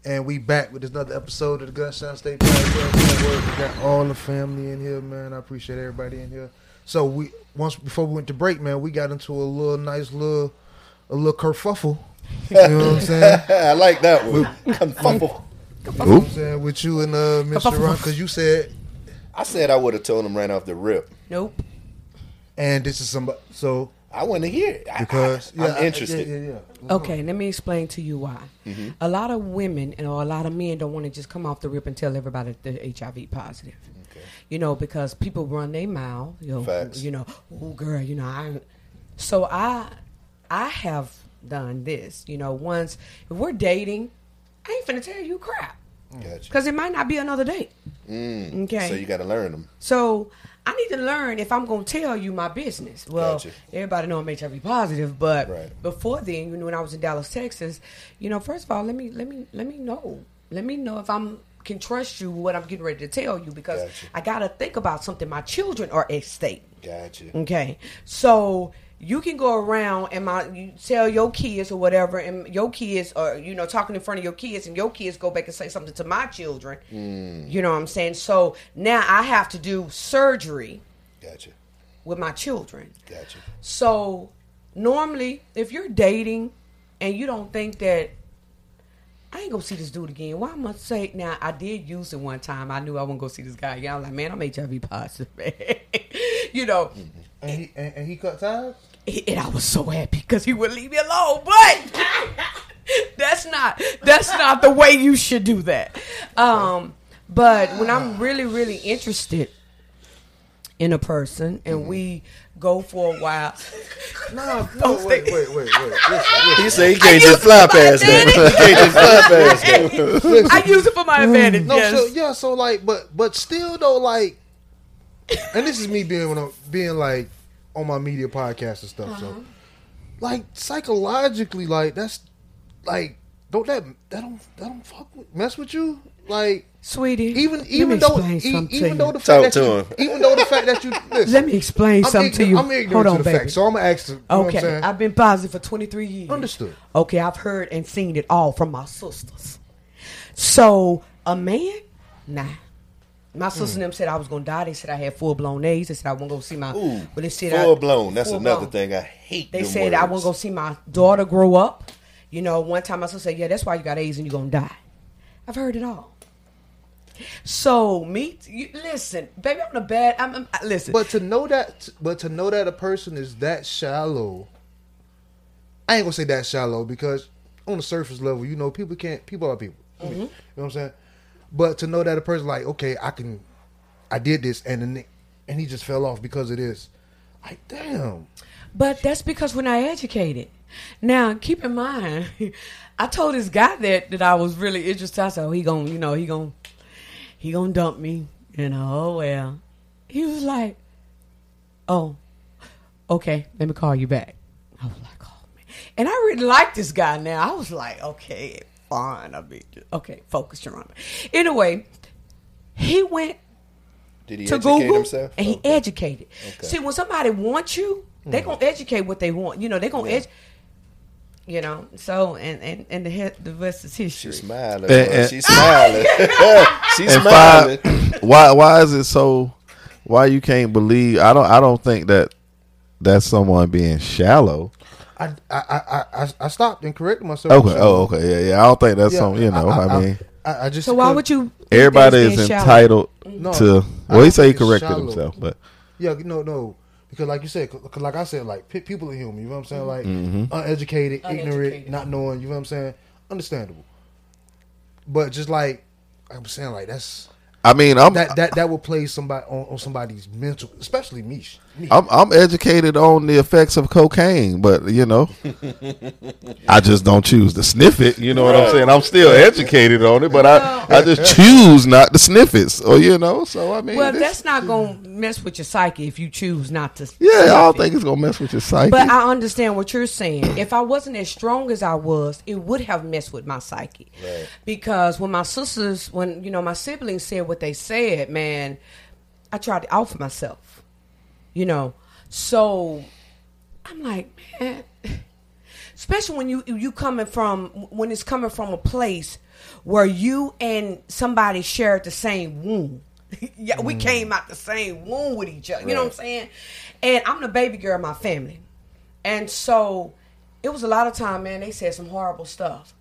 And we back with another episode of the Gunshine State Podcast Network. We got all the family in here, man. I appreciate everybody in here. So we once before we went to break, man, we got into a little nice little a little kerfuffle. You know what I'm saying? I like that one. Confuffle. You know what I'm saying with you and uh, Mr. Ron, because you said, I said I would have told him right off the rip. Nope. and this is somebody. So I want to hear it I- because I, yeah, am I- interested. yeah, yeah, yeah. Okay, let me explain to you why. A lot of women and or a lot of men don't want to just come off the rip and tell everybody they're HIV positive. Okay. You know, because people run their mouth. You know, Facts. you know, oh girl, you know, I. So I, I have done this. You know, once if we're dating, I ain't finna tell you crap Gotcha. because it might not be another date. Mm. Okay. So you got to learn them. So I need to learn if I'm going to tell you my business. Well, Gotcha. everybody know I'm HIV positive, but Right. before then, you know, when I was in Dallas, Texas, you know, first of all, let me let me let me know. Let me know if I'm can trust you what I'm getting ready to tell you because Gotcha. I got to think about something. My children are at stake. Gotcha. Okay, so you can go around and my you tell your kids or whatever, and your kids are you know talking in front of your kids, and your kids go back and say something to my children. Hmm. You know what I'm saying? So now I have to do surgery Gotcha. with my children. Gotcha. So normally, if you're dating and you don't think that I ain't gonna see this dude again, why am I say now? I did use it one time. I knew I wasn't gonna see this guy again. I was like, man, I'm HIV positive, man. you know, mm-hmm. And he and, and he cut ties. And I was so happy because he would leave me alone. But that's not that's not the way you should do that. Um, but when I'm really really interested in a person and we go for a while, No, Don't no, wait, wait, wait, wait. Listen, He said he can't just fly to my past that. He can't just fly past that. I use it for my advantage. No, yes. so yeah, so like, but but still though, like, and this is me being when I'm being like on my media podcast and stuff. Uh-huh. So, like psychologically, like that's like don't that that don't that don't fuck with, mess with you, like. Sweetie, Even even though explain e- even though the Talk fact that to you, him. even though the fact that you listen, let me explain I'm something to you. I'm ignorant Hold to on, the baby. fact, so I'm gonna ask. The, you know what I'm Okay. I've been positive for 23 years. Understood. Okay, I've heard and seen it all from my sisters. So a man, nah. My sister and them said I was gonna die. They said I had full blown AIDS. They said I won't go see my. Ooh, but they said I- full blown. That's full another blown. thing. I hate. They them said I won't go see my daughter grow up. You know, one time my sister said, "Yeah, that's why you got AIDS and you're gonna die." I've heard it all. So me, you, listen, baby, I'm the bad. I'm, I'm I- listen. But to know that, but to know that a person is that shallow, I ain't gonna say that shallow because on the surface level, you know, people can't. People are people. I mean, You know what I'm saying? But to know that a person like, okay, I can, I did this, and and he just fell off because of this. Like, damn. But that's because we're not educated. Now, keep in mind, I told this guy that that I was really interested. I said, oh, he gon' you know, he gon' he gonna dump me. You know, oh well. He was like, oh, okay, let me call you back. I was like, oh man, and I really like this guy now. I was like, okay, fine. I mean, okay, focus, Sharonda. Anyway, he went Did he to educate Google himself? and he Okay. educated. Okay. See, when somebody wants you, they mm. gonna educate what they want. You know, they gonna Yeah. edu- You know, so and and and the he- the rest is history. She's smiling. And- boy. and- She's smiling. She's and smiling. five, why why is it so? Why you can't believe? I don't I don't think that that's someone being shallow. I I I I, I stopped and corrected myself. Okay. Oh, okay. Yeah, yeah. I don't think that's Yeah, some. You know. I, mean, I, I just So why would you? everybody is entitled No, to. Well, he don't say he corrected shallow. himself, but Yeah, no, no, because like you said, cause like I said, like people are human. You know what I'm saying? Like Mm-hmm. uneducated, ignorant, not knowing. You know what I'm saying? Understandable. But just like I'm saying, like that's I mean, I'm that that that will play somebody on, on somebody's mental, especially me. Me. I'm I'm educated on the effects of cocaine, but you know, I just don't choose to sniff it. You know what I'm saying? I'm still educated on it, but I I just choose not to sniff it. Or you know, so I mean, Well, that's not gonna mess with your psyche if you choose not to. yeah, I sniff don't it. think it's gonna mess with your psyche. But I understand what you're saying. If I wasn't as strong as I was, it would have messed with my psyche. Because when my sisters, when you know my siblings said what they said, man, I tried to offer myself. You know, so I'm like, man, especially when you you coming from when it's coming from a place where you and somebody shared the same womb. yeah, we mm. came out the same womb with each other. You know what I'm saying? And I'm the baby girl of my family, and so it was a lot of time, man. They said some horrible stuff.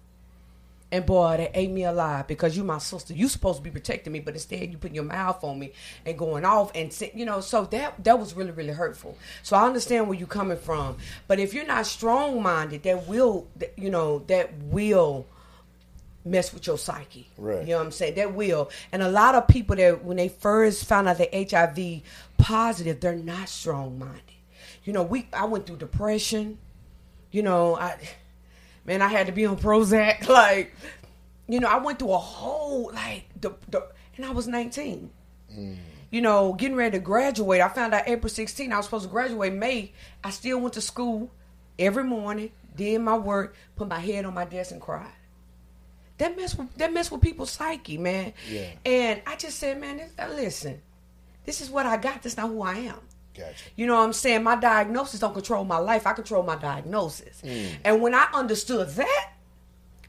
And boy, they ate me alive because you my sister. You supposed to be protecting me, but instead you putting your mouth on me and going off and you know. So that that was really really hurtful. So I understand where you're coming from, but if you're not strong minded, that will that, you know that will mess with your psyche. Right. You know what I'm saying? That will. And a lot of people that when they first found out they're HIV positive, they're not strong minded. You know, we I went through depression. You know, I man, I had to be on Prozac. Like, you know, I went through a whole like the, the and I was 19. You know, getting ready to graduate. I found out April 16. I was supposed to graduate May. I still went to school every morning, did my work, put my head on my desk and cried. That mess with that mess with people's psyche, man. Yeah. And I just said, man, this, uh, listen, this is what I got. This not who I am. Gotcha. You know what I'm saying? My diagnosis don't control my life. I control my diagnosis. Mm. And when I understood that,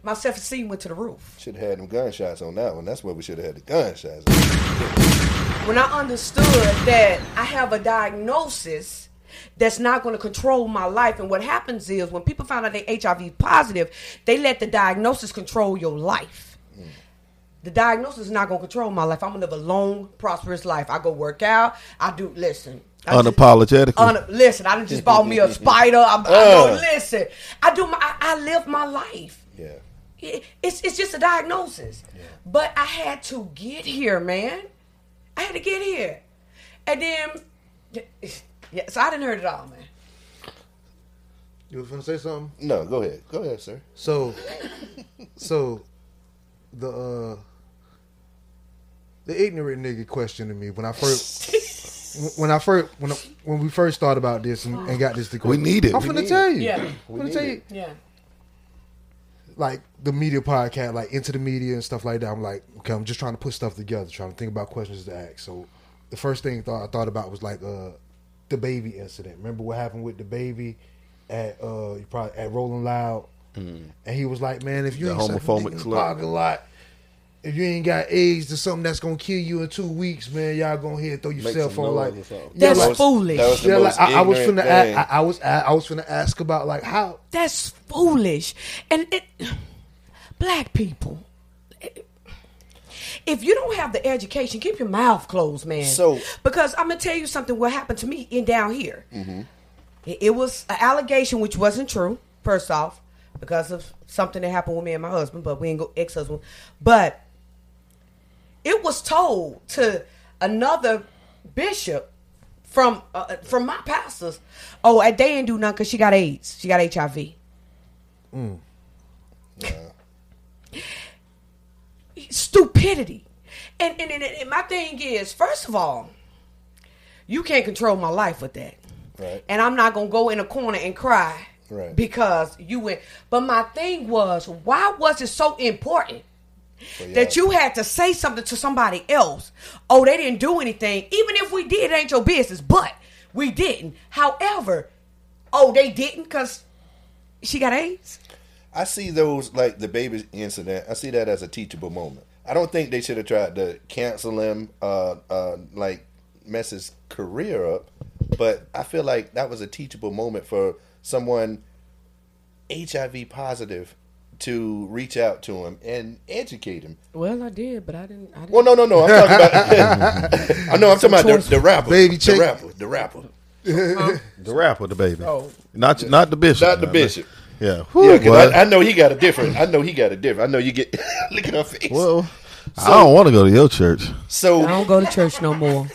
my self esteem went to the roof. Should have had them gunshots on that one. That's where we should have had the gunshots. When I understood that I have a diagnosis that's not going to control my life, and what happens is when people find out they HIV positive, they let the diagnosis control your life. The diagnosis is not going to control my life. I'm going to live a long, prosperous life. I go work out. I do listen. I just- Unapologetically. Un- listen, I done just bought me a spider. I'm, I go, listen, I do my, I, I live my life. Yeah. It- It's it's just a diagnosis. Yeah. But I had to get here, man. I had to get here, and then yeah. So I didn't heard it all, man. You were gonna say something? No, go ahead. Go ahead, sir. So, so the uh the ignorant nigga questioned me when I first when I first when I, when we first thought about this and, and got this. To We need it. I'm We finna need tell it. you. Yeah. I'm We finna need tell it. you. Yeah. Like the media podcast, like into the media and stuff like that. I'm like, okay, I'm just trying to put stuff together, trying to think about questions to ask. So, the first thing thought I thought about was like uh DaBaby incident. Remember what happened with DaBaby at uh you probably at Rolling Loud, and he was like, man, if you The ain't sucking homophobic dick in the parking lot. If you ain't got AIDS to something that's gonna kill you in two weeks, man, y'all gonna hear throw your Make cell phone like or That's like- foolish. That was the yeah, most like I, I was finna ignorant ask. I, I was a- I was finna ask about like how That's foolish. And it, black people, if you don't have the education, keep your mouth closed, man. So- because I'm gonna tell you something. What happened to me in down here? Mm-hmm. It, it was an allegation which wasn't true. First off, because of something that happened with me and my husband, but we ain't go ex-husband. But it was told to another bishop from uh, from my pastors. Oh, they didn't do nothing because she got AIDS. She got HIV. Stupidity. And, and, and, and my thing is, first of all, you can't control my life with that. Right. And I'm not gonna go in a corner and cry Right. because you went. But my thing was, why was it so important? Yeah. that you had to say something to somebody else. Oh, they didn't do anything. Even if we did, it ain't your business. But we didn't. However, oh, they didn't because she got AIDS. I see those like DaBaby incident. I see that as a teachable moment. I don't think they should have tried to cancel him, uh, uh, like mess his career up. But I feel like that was a teachable moment for someone HIV positive to reach out to him and educate him. Well, I did, but I didn't. I didn't. Well, no, no, no. I'm talking about. I know. I'm talking about the, the rapper, Baby the chick. rapper, the rapper. The rapper, DaBaby. Oh. Not not the bishop. Not the bishop. Yeah. Yeah, Whew, 'cause boy. I, I know he got a different. I know he got a different. I know you get. look at her face. well, I don't want to go to your church. so I don't go to church no more.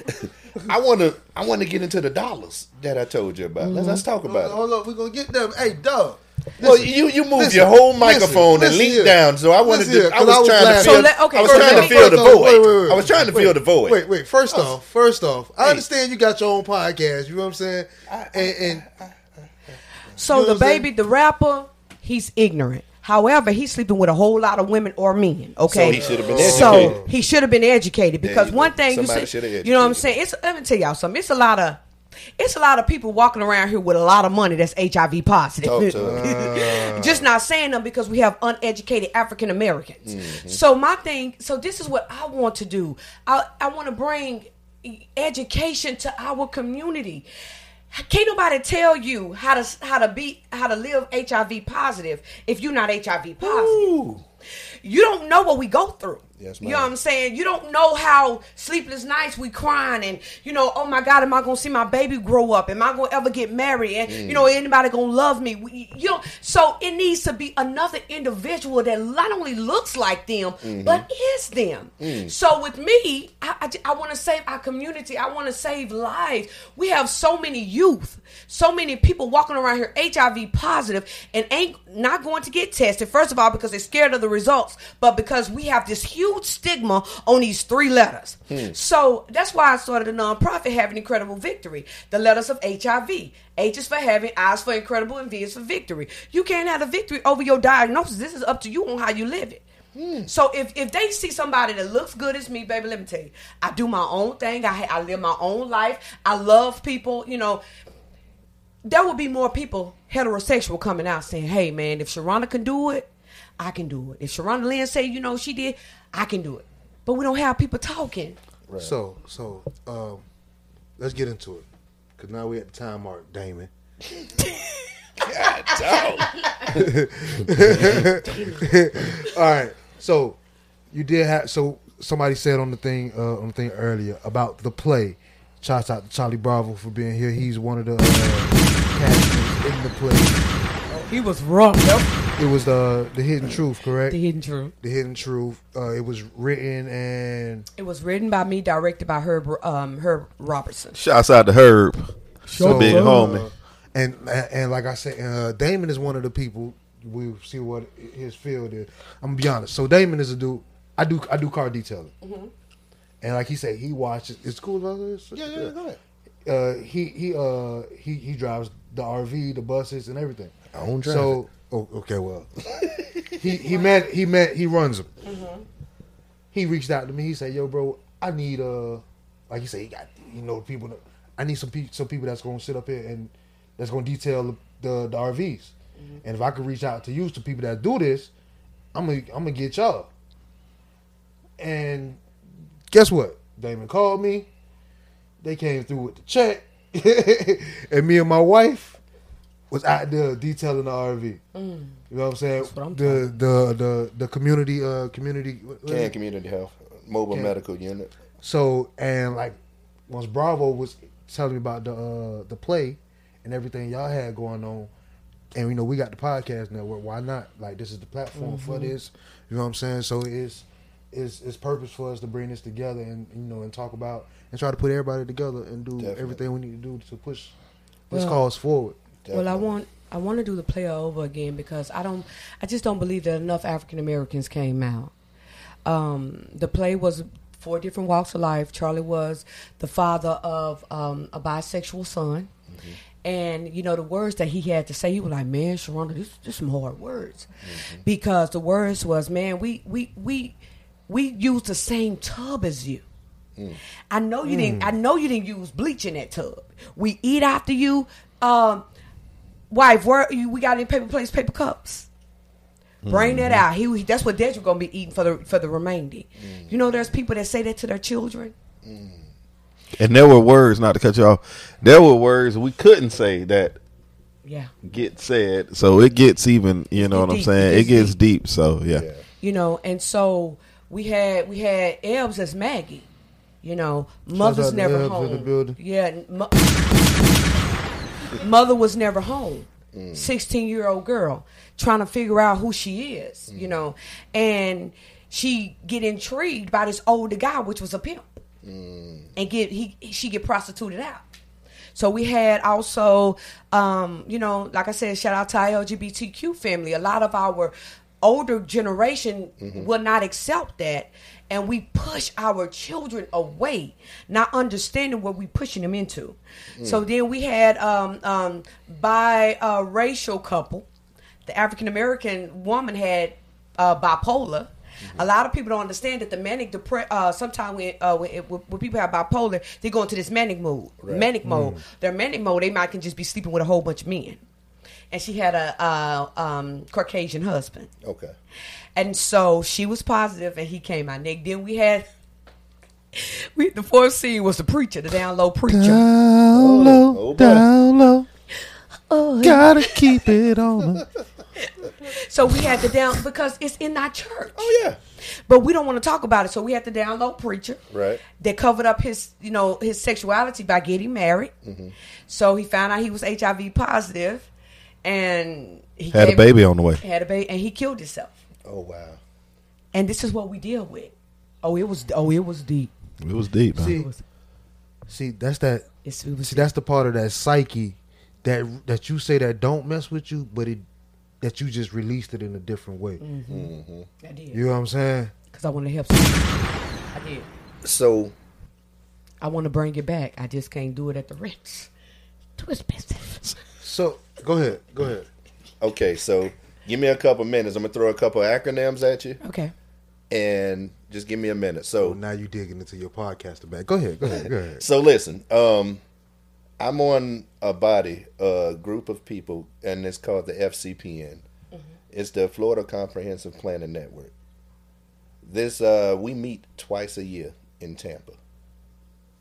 I want to. I want to get into the dollars that I told you about. Let's, let's talk about it. Hold up, we're gonna get them. Hey, dog. Well, you you move listen, your whole microphone and listen lean here. down. So I wanted to. here, was I was trying to feel. So let- okay, I was so trying to feel the First void. wait, wait, wait. I was trying to feel the void. Wait, wait. First Oh. off, first off, I Hey. understand you got your own podcast. You know what I'm saying? And, and So You know the what I'm saying? baby, the rapper, he's ignorant. However, he's sleeping with a whole lot of women or men. Okay, So he should have been educated. So educated. he should have been educated because you one thing you Somebody see, should you know what I'm saying. It's let me tell y'all something. It's a lot of. It's a lot of people walking around here with a lot of money that's HIV positive. Just not saying them because we have uneducated African Americans. Mm-hmm. So my thing, so this is what I want to do. I I want to bring education to our community. Can't nobody tell you how to how to be how to live HIV positive if you're not HIV positive. You don't know what we go through. Yes, you know what I'm saying? You don't know how sleepless nights we crying and you know, oh my God, am I gonna see my baby grow up? Am I gonna ever get married? And you know, mm. anybody gonna love me? We- You know, so it needs to be another individual that not only looks like them mm-hmm. but is them. Mm. So with me, I, I, want to save our community. I want to save lives. We have so many youth, so many people walking around here HIV positive and ain't not going to get tested. First of all, because they're scared of the results, but because we have this huge stigma on these three letters. Hmm. So that's why I started a nonprofit, Having Incredible Victory. The letters of HIV. H is for having, I is for incredible, and V is for victory. You can't have a victory over your diagnosis. This is up to you on how you live it. Hmm. So if, if they see somebody that looks good as me, baby, let me tell you, I do my own thing. I I live my own life. I love people. You know, there will be more people heterosexual coming out saying, "Hey, man, if Sharonda can do it, I can do it. If Sharonda Lynn say, you know, she did, I can do it." But we don't have people talking. so so um, let's get into it because now we at the time mark, Damon. God, dog. All right. So you did have so somebody said on the thing uh, on the thing earlier about the play. Shouts out to Charlie Bravo for being here. He's one of the uh, casters in the play. He was wrong. It was the the hidden truth, correct? The hidden truth. The hidden truth. Uh, it was written and It was written by me, directed by Herb um, Herb Robertson. Shouts out to Herb. so big uh, homie. And and like I said, uh, Damon is one of the people. We'll see what his field is. I'm gonna be honest. So Damon is a dude. I do I do car detailing, and like he said, he watches. It's cool about this. Yeah, yeah, go ahead. Uh, he he uh he he drives the RV, the buses, and everything. I don't drive So oh, okay, well, he he met he met he runs them. He reached out to me. He said, "Yo, bro, I need uh, like he said, he got you know people. that- I need some pe- some people that's gonna sit up here and that's gonna detail the the, the RVs. And if I could reach out to you, to people that do this, I'm gonna I'm gonna get y'all. And guess what? Damon called me. They came through with the check, and me and my wife was out there detailing the RV. You know what I'm saying? what I'm the, the the the community uh community what- what is Can? Community Health Mobile Can. Medical Unit. So and like once Bravo was telling me about the uh the play and everything y'all had going on, and you know we got the podcast network. Why not? Like this is the platform for this. You know what I'm saying? So it's it's it's purpose for us to bring this together and you know and talk about and try to put everybody together and do Definitely. everything we need to do to push this Well- cause forward. Well, I want I want to do the player over again because I don't I just don't believe that enough African Americans came out. Um, the play was four different walks of life. Charlie was the father of um, a bisexual son. And you know the words that he had to say, he was like, "Man, Sharonda, this this some hard words," because the words was, "Man, we we we we use the same tub as you." I know you didn't. I know you didn't use bleach in that tub. We eat after you. Um, wife, where you, we got any paper plates, paper cups? Bring that Mm-hmm. out. He that's what Dedrick gonna be eating for the for the remainder. Mm. You know, there's people that say that to their children. And there were words, not to cut you off. There were words we couldn't say that Yeah. get said. So it gets even. You know It what I'm saying? It It gets gets deep. So yeah. Yeah. you know and so we had we had Ebbs as Maggie you know mother's never Ebbs in the home building. yeah mo- mother was never home. 16 year old girl trying to figure out who she is you mm. know? And she get intrigued by this older guy which was a pimp. Mm. And get he she get prostituted out. So we had also, um, you know, like I said, shout out to our LGBTQ family. A lot of our older generation mm-hmm. will not accept that, and we push our children away, not understanding what we're pushing them into. So then we had um, um, by uh, racial couple. The African American woman had uh, bipolar. A lot of people don't understand that the manic depression. Uh, sometimes when, uh, when, when when people have bipolar, they go into this manic mode. Manic mode. Their manic mode, they might can just be sleeping with a whole bunch of men. And she had a, uh um, Caucasian husband, Okay. and so she was positive, and he came out Nick. Then we had. We, the fourth scene was the preacher, the down low preacher. Down low, Oh, boy. down low. Oh, Gotta keep it on. So we had the down because it's in our church. Oh yeah. But we don't want to talk about it, so we had to download preacher. Right. That covered up his, you know, his sexuality by getting married. Mm-hmm. So he found out he was HIV positive, and he Had a gave- baby on the way. Had a baby, and he killed himself. Oh wow. And this is what we deal with. Oh, it was. Oh, it was deep. It was deep. Man. See, was. see, that's that. It's, it was See, that's the part of that psyche that that you say that don't mess with you, but it that you just released it in a different way. Mm. I did You know what I'm saying? because I want to help. Somebody. I did. So I want to bring it back. I just can't do it at the Ritz. Too expensive. So go ahead, go ahead. okay, so give me a couple minutes. I'm gonna throw a couple acronyms at you, Okay. and just give me a minute. So So now you digging into your podcaster bag. Go ahead, go ahead, go ahead. So listen, um, I'm on a body, a group of people, and it's called the FCPN. It's the Florida Comprehensive Planning Network. This uh, we meet twice a year in Tampa.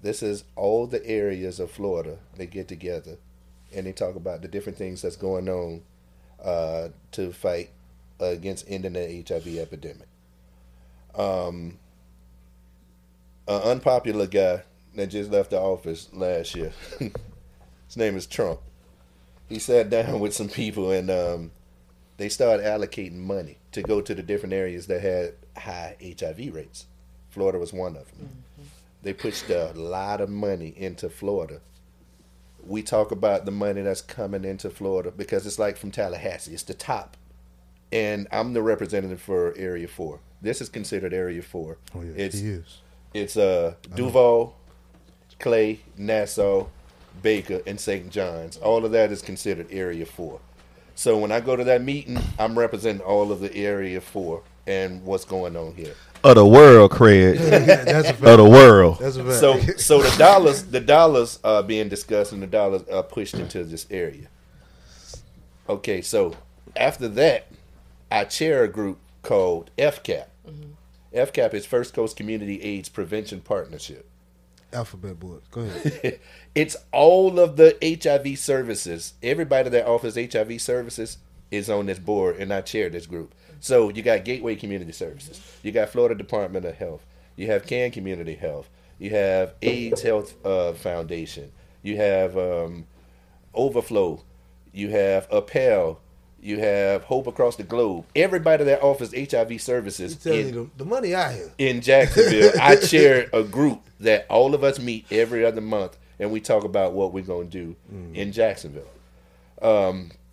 This is all the areas of Florida they get together, and they talk about the different things that's going on uh, to fight against ending the HIV epidemic. Um, an unpopular guy that just left the office last year. His name is Trump. He sat down with some people and um, they started allocating money to go to the different areas that had high HIV rates. Florida was one of them. They pushed a lot of money into Florida. We talk about the money that's coming into Florida because it's like from Tallahassee. It's the top. And I'm the representative for Area 4. This is considered Area 4. Oh yeah, it's he is. it's uh Duval, Clay, Nassau, Baker, and St. John's. All of that is considered Area Four. So when I go to that meeting, I'm representing all of the Area Four and what's going on here. Of the world, Craig. That's a of the world. That's a fact. So so the dollars the dollars are being discussed and the dollars are pushed into this area. Okay, so after that, I chair a group called FCAP. Mm-hmm. FCAP is First Coast Community AIDS Prevention Partnership. alphabet board. Go ahead. it's all of the HIV services. Everybody that offers HIV services is on this board, and I chair this group. So you got Gateway Community Services, you got Florida Department of Health, you have Can Community Health, you have AIDS Health uh, Foundation, you have um, Overflow, you have Appel, you have Hope Across the Globe. Everybody that offers HIV services Tell in- you the, the money out here. in Jacksonville, I chair a group that all of us meet every other month, and we talk about what we're gonna do in Jacksonville.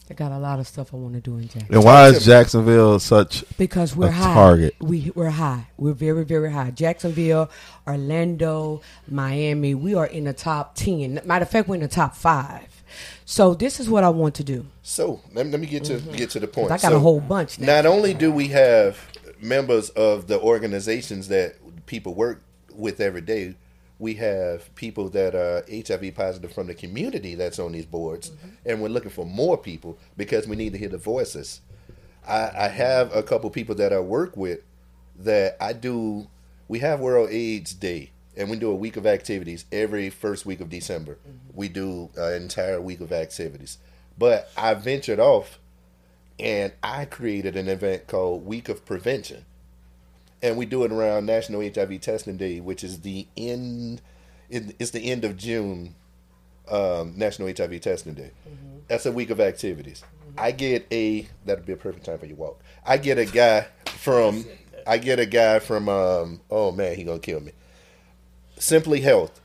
I got a lot of stuff I want to do in Jacksonville. And why is. Jacksonville such? Because we're A high. target. We we're high. We're very very high. Jacksonville, Orlando, Miami. We are in the top ten. Matter of fact, we're in the top five. So this is what I want to do. So let me, let me get to mm-hmm. get to the point. I got So, a whole bunch now. Not only do we have members of the organizations that people work with every day, we have people that are HIV positive from the community that's on these boards, mm-hmm. and we're looking for more people because we need to hear the voices. I, I have a couple people that I work with that I do. We have World AIDS Day, and we do a week of activities every first week of December. Mm-hmm. We do an entire week of activities. But I ventured off, and I created an event called Week of Prevention, and we do it around National HIV Testing Day, which is the end. It's the end of June, um, National HIV Testing Day. That's a week of activities. I get a that'd be a perfect time for your walk. I get a guy from I get a guy from um oh man he gonna kill me. Simply Health.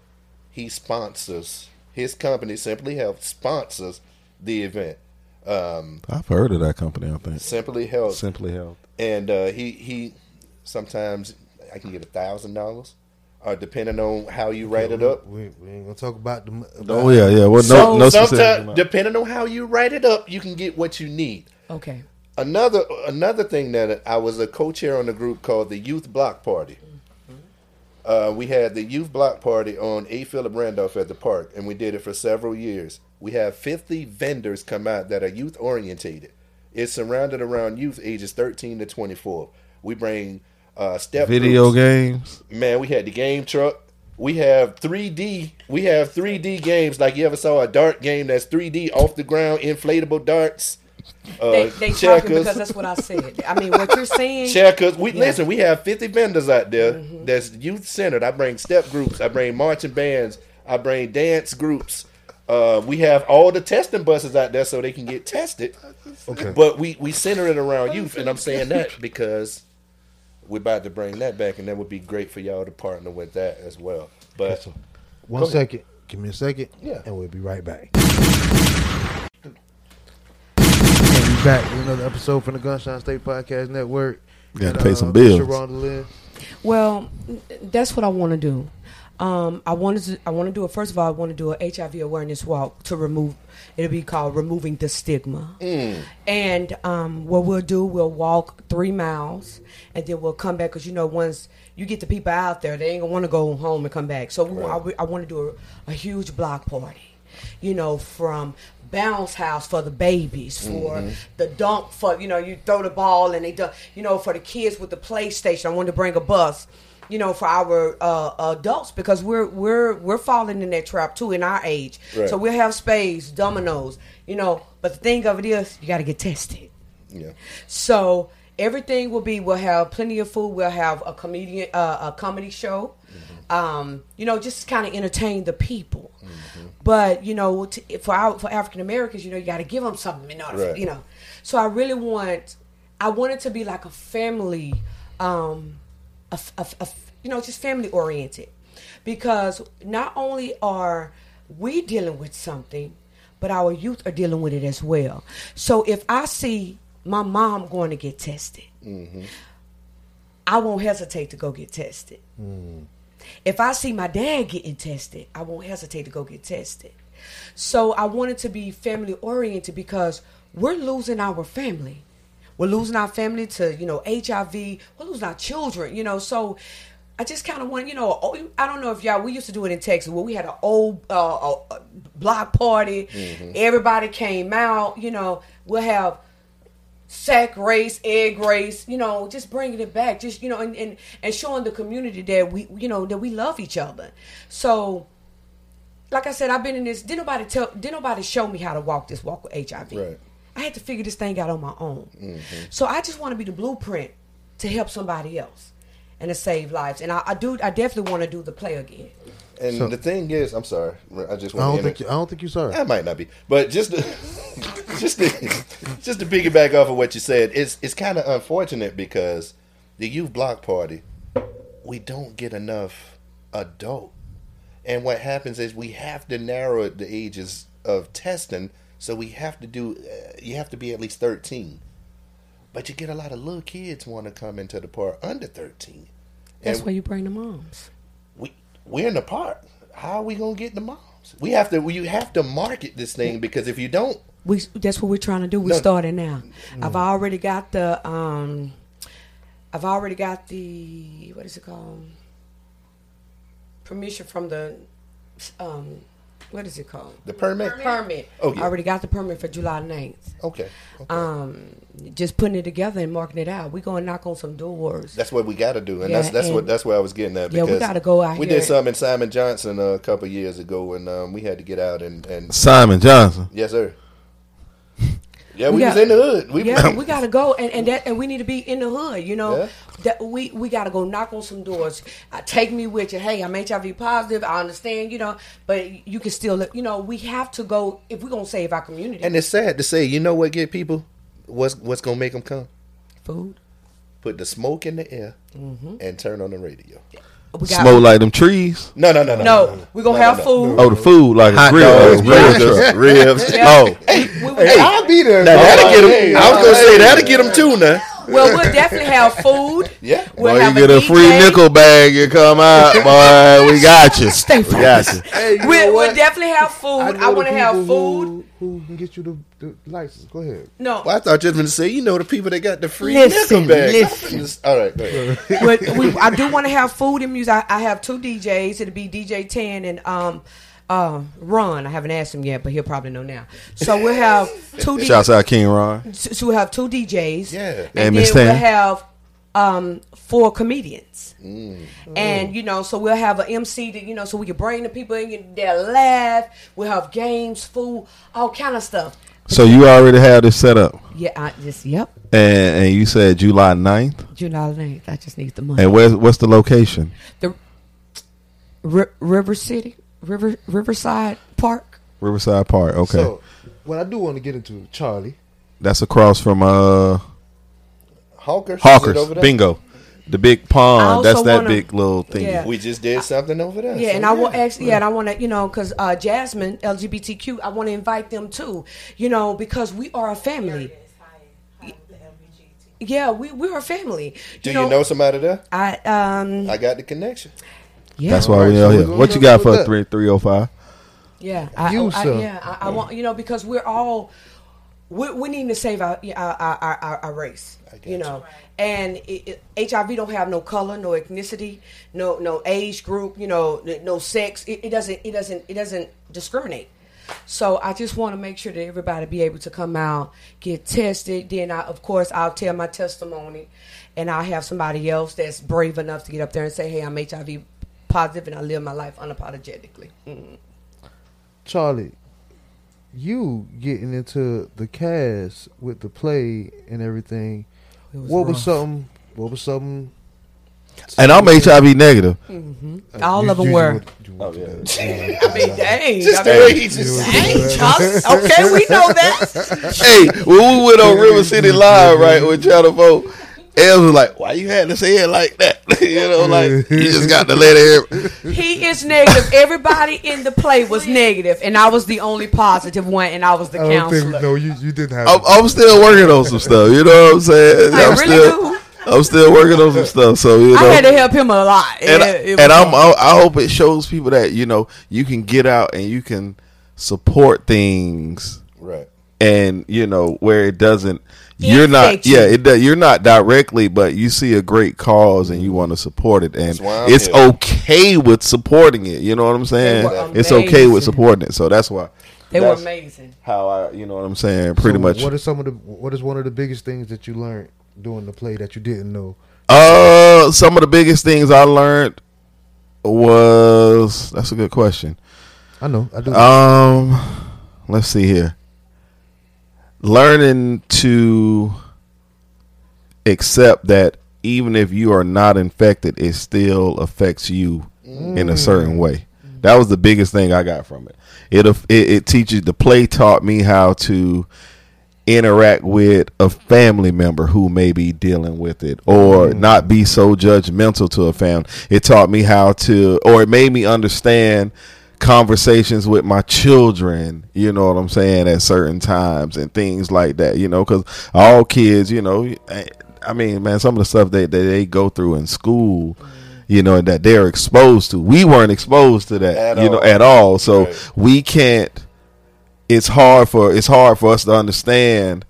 He sponsors his company Simply Health sponsors the event. Um, I've heard of that company. I think Simply Health Simply Health. and uh, he he sometimes I can get a thousand dollars, or depending on how you write it up. We, we ain't gonna talk about the. About Oh yeah, yeah. Well, no, So- no specific Sometimes, depending on how you write it up, you can get what you need. Okay. Another another thing that I was a co-chair on a group called the Youth Block Party. Uh, we had the Youth Block Party on A. Philip Randolph at the park, and we did it for several years. We have 50 vendors come out that are youth orientated. It's surrounded around youth ages 13 to 24. We bring uh, step Video groups. games. Man, we had the game truck. We have 3D. We have 3D games like you ever saw a dart game that's 3D off the ground, inflatable darts. Uh, They, they talking checkers, because that's what I said. I mean, what you're saying. checkers. We Yeah. listen. We have 50 vendors out there that's youth centered. I bring step groups. I bring marching bands. I bring dance groups. Uh, we have all the testing buses out there so they can get tested. Okay. But we we center it around youth, and I'm saying that because we're about to bring that back, and that would be great for y'all to partner with that as well. But One Go ahead. Give me a second. Yeah. And we'll be right back. And we back with another episode from the Gunshine State Podcast Network. Gotta pay uh, some bills. Well, that's what I want to do. Um, I wanted to. I want to do it. First of all, I want to do a HIV awareness walk to remove. It'll be called removing the stigma. And um, what we'll do, we'll walk three miles, and then we'll come back because you know once you get the people out there, they ain't gonna want to go home and come back. So we, I, I want to do a, a huge block party. You know, from bounce house for the babies, for the dunk for you know you throw the ball and they do, you know for the kids with the PlayStation. I wanted to bring a bus you know, for our uh, adults because we're we're we're falling in that trap too in our age. Right. So we'll have spades, dominoes, you know. But the thing of it is, you got to get tested. yeah, So everything will be. We'll have plenty of food. We'll have a comedian, uh, a comedy show. Um, you know, just kind of entertain the people. But you know, to, for our, for African Americans, you know, you got to give them something in order, Right. you know. So I really want, I want it to be like a family, um, a, a a you know, just family oriented, because not only are we dealing with something, but our youth are dealing with it as well. So if I see my mom going to get tested, mm-hmm. I won't hesitate to go get tested. Mm. If I see my dad getting tested, I won't hesitate to go get tested. So I wanted to be family oriented because we're losing our family. We're losing our family to, you know, HIV. We're losing our children, you know. So I just kind of want, you know, oh, I don't know if y'all, we used to do it in Texas where we had an old uh, uh, block party. Everybody came out, you know, we'll have sack race, egg race, you know, just bringing it back, just you know, and, and and showing the community that we, you know, that we love each other. So, like I said, I've been in this. Did nobody tell? Did nobody show me how to walk this walk with HIV? Right. I had to figure this thing out on my own. Mm-hmm. So I just want to be the blueprint to help somebody else and to save lives. And I, I do. I definitely want to do the play again. and So- the thing is, I'm sorry, I just I want don't to think you, I don't think you're sorry. I might not be, but just to, just to, just to piggyback off of what you said, it's it's kind of unfortunate because the youth block party, we don't get enough adult, and what happens is we have to narrow the ages of testing, so we have to do, uh, you have to be at least thirteen, but you get a lot of little kids want to come into the park under thirteen, That's and where you bring the moms. we we're in the park. How are we gonna get the moms? We have to. You have to market this thing because if you don't, We that's what we're trying to do. We're No. starting now. I've already got the um I've already got the what is it called? permission from the um, what is it called? The permit. Permit. Oh, yeah. I already got the permit for July 9th. Okay. okay. Um, just putting it together and marking it out. We gonna knock on some doors. That's what we got to do, and Yeah, that's that's what that's where I was getting at. Yeah, we gotta go out We here. did something in Simon Johnson uh, a couple of years ago, and um, we had to get out and and Simon Johnson. yes, sir. Yeah, We we, got- was in the hood. We yeah, we gotta go, and and that, and we need to be in the hood. You know, Yeah. that we we gotta go knock on some doors. Uh, take me with you. Hey, I'm HIV positive. I understand. You know, but you can still, you know, we have to go if we're gonna save our community. and it's sad to say, you know what get people? What's what's gonna make them come? food. Put the smoke in the air Mm-hmm. and turn on the radio. We got Smoke like them trees. No, no, no, no. no. We're gonna No, no, have no. food. Oh, the food like a Hot grill. dogs, Oh, grill ribs, truck. ribs. Oh, We- we- Hey, I'll be there. Now that'll get them. Hey, I was gonna say that'll get them too. Now, well, we'll definitely have food. yeah. We'll boy, have you get a DJ. free nickel bag and come out, boy. We got you. Stay We got you. Hey, you We'll, we'll definitely have food. I, know the want to have food. Who, who can get you the, the license? Go ahead. No, Well, I thought you was gonna say, you know, the people that got the free Listen, nickel bag. listen. All right, go ahead. but we, I do want to have food and music. I, I have two DJs. It'll be DJ Ten and um uh Ron. I haven't asked him yet, but he'll probably know now. So we'll have two. Shouts DJs. out King Ron. So we'll have two DJs. Yeah. and, And then Miss we'll have um four comedians. Mm. And you know, so we'll have an MC that you know, so we can bring the people in, they'll laugh. We'll have games, food, all kind of stuff. So you already have this set up, Yeah, I just yep. and and you said July 9th. July 9th. I just need the money. And where's what's the location? the Ri- River City, River Riverside Park. Riverside Park. Okay, So, what I do want to get into Charlie. that's across from uh Hawkers. is Hawkers. over there? Bingo, the big pond. That's that wanna- big little thing. Yeah. We just did something over there. Yeah, so and I will actually, yeah, and I want to, you know, because uh, JASMYN LGBTQ, I want to invite them too, you know, because we are a family. Yeah, we we're a family. Do you know somebody there? I um I got the connection. Yeah That's why Alright, we so out we're here. What you got for that. three three oh five? yeah I, You, I, sir. yeah I, I want you know because we're all we we need to save our our our, our, our race. You know, and it, it, HIV don't have no color, no ethnicity, no no age group. You know, no sex. It, it doesn't it doesn't it doesn't discriminate. So I just want to make sure that everybody be able to come out, get tested. Then I, of course, I'll tell my testimony, and I'll have somebody else that's brave enough to get up there and say, "Hey, I'm HIV positive, and I live my life unapologetically." Mhm. Charlie, you getting into the cast with the play and everything. Was what was rough. something? What was something? And I'm HIV negative. All You- of them you- were. you Oh, yeah. I mean, dang. Just I the way he just dang, Chuck. Okay, we know that. hey, when we went on River City Live, right, with Channel 4, Els was like, why you had to say it like that? you know, like, you just got to let it. He is negative. Everybody in the play was negative, and I was the only positive one, and I was the I counselor. think no, you, you didn't have. I'm, I'm still working on some stuff, you know what I'm saying? I I'm really still, do. I'm still working on some stuff, so, you know. I had to help him a lot. and, It- it and I'm. I I hope it shows people that, you know, you can get out and you can support things Right. and you know where it doesn't you're not Infect you. yeah it does, you're not directly but you see a great cause and you want to support it and That's why I'm it's here. okay with supporting it you know what i'm saying it's okay with supporting it so that's why they were amazing. how i you know what i'm saying pretty So much What is some of the? What is one of the biggest things that you learned during the play that you didn't know? uh some of the biggest things i learned was that's a good question I know. I do. Um, let's see here. Learning to accept that even if you are not infected, it still affects you in a certain mm. way. That was the biggest thing I got from it. It it, it teaches the play taught me how to interact with a family member who may be dealing with it or mm. not be so judgmental to a family. It taught me how to or it made me understand conversations with my children, you know what I'm saying, at certain times and things like that, you know, cuz all kids, you know, I- mean, man, some of the stuff that, that they go through in school, you know, that they're exposed to. We weren't exposed to that, At you know, at all. So Right. we can't it's hard for it's hard for us to understand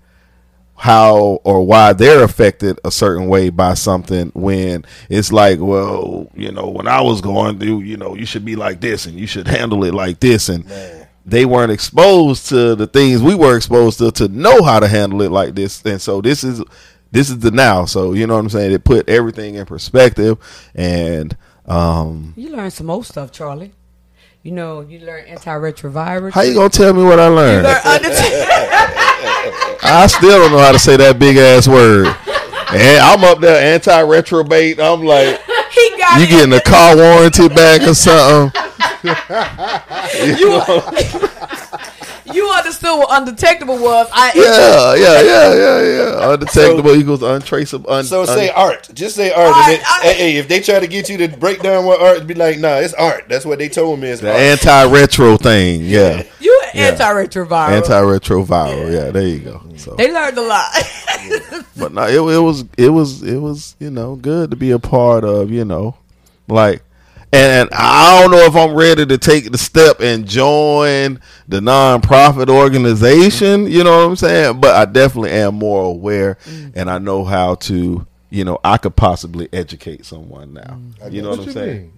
how or why they're affected a certain way by something when it's like, well, you know, when I was going through, you know, you should be like this and you should handle it like this and they weren't exposed to the things we were exposed to to know how to handle it like this. And so this is this is the now. So you know what I'm saying? It put everything in perspective and um You learn some old stuff, Charlie. You know, you learn antiretrovirus. how you gonna tell me what I You learned? I still don't know how to say that big ass word. And I'm up there anti retrobate. I'm like, he got you getting a car warranty back or something? you, you understood what undetectable was. I Yeah, yeah, yeah, yeah, yeah. Undetectable equals untraceable. Un, So un- say art. Just say art. Art, and then- art. hey, hey, if they try to get you to break down what art, be like, nah, it's art. That's what they told me. It's the anti retro thing. Yeah, you Yeah. antiretroviral. anti retroviral. Yeah, there you go. So, they learned a lot. but no, it, it was it was it was you know good to be a part of. You know, like. And I don't know if I'm ready to take the step and join the nonprofit organization. You know what I'm saying? But I definitely am more aware, and I know how to. You know, I could possibly educate someone now. You know what, What I'm saying? mean?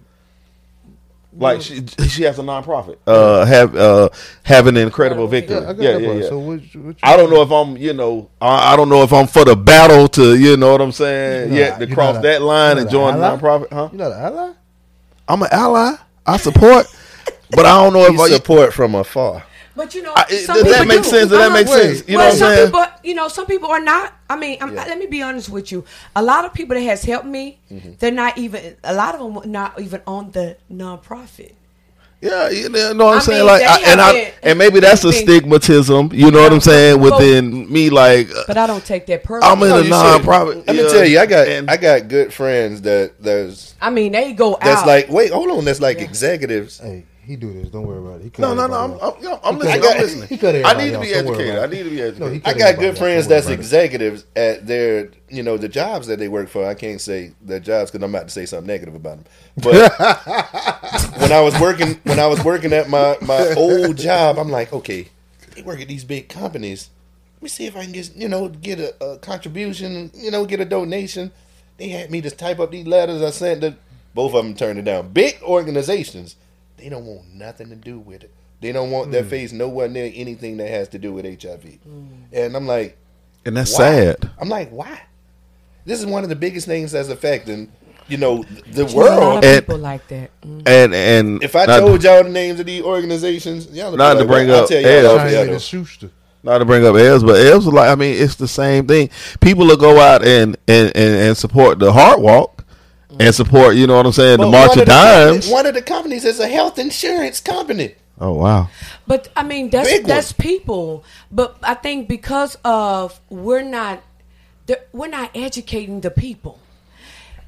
Like she, she has a nonprofit. Uh, have uh, have an incredible victory. Yeah, I Yeah, yeah, yeah. So what, what I don't know if I'm, you know, I, I don't know if I'm for the battle to, you know what I'm saying, You're yet to cross that line and join an the nonprofit, huh? You not an ally? I'm an ally. I support, but I don't know if You I, support from afar. but you know, I, it- some does that make do. sense? Does that Uh-huh. make Wait. sense? You know well, what I'm some saying? people, you know, some people are not. I mean, I'm, let me be honest with you. A lot of people that has helped me, Mm-hmm. they're not even. A lot of them are not even on the nonprofit. Yeah, you know what I'm I saying? mean, like, I, and I, have and maybe that's a stigmatism. You know what I'm saying? But- Within me, like, uh, But I don't take that personally. I'm in No, a you nonprofit. should. Let me tell you, I got and- I got good friends that there's I mean, they go out. that's like wait, hold on, that's like executives. Hey, he do this. Don't worry about it. He cut No, no, no. everybody I'm, off. I'm, yo, I'm He listening. cut- I'm listening. he cut I need to be educated. I need to be educated. he I got good friends that's about it. executives at their, you know, the jobs that they work for. I can't say their jobs because I'm about to say something negative about them. But when I was working, when I was working at my my old job, I'm like, okay, they work at these big companies. Let me see if I can get, you know, get a, a contribution, you know, get a donation. They had me to type up these letters. I sent to both of them turned it down. Big organizations, they don't want nothing to do with it. They don't want their face nowhere near anything that has to do with HIV. And I'm like, And that's why? sad. I'm like, why? This is one of the biggest things that's affecting, you know, the There's a lot world. of And- people like that. Mm. And and If I not, told y'all the names of these organizations, y'all would be Not to like, bring well, I'll up tell y'all Ed. off Trying the to get other. a Schuster. not to bring up Elves, but Els was like I mean it's the same thing. People will go out and and, and, and support the Heart Walk and support you know what I'm saying the March one of the Dimes. one of the companies is a health insurance company. Oh wow. But I mean, that's Big one. people. But I think because of we're not we're not educating the people.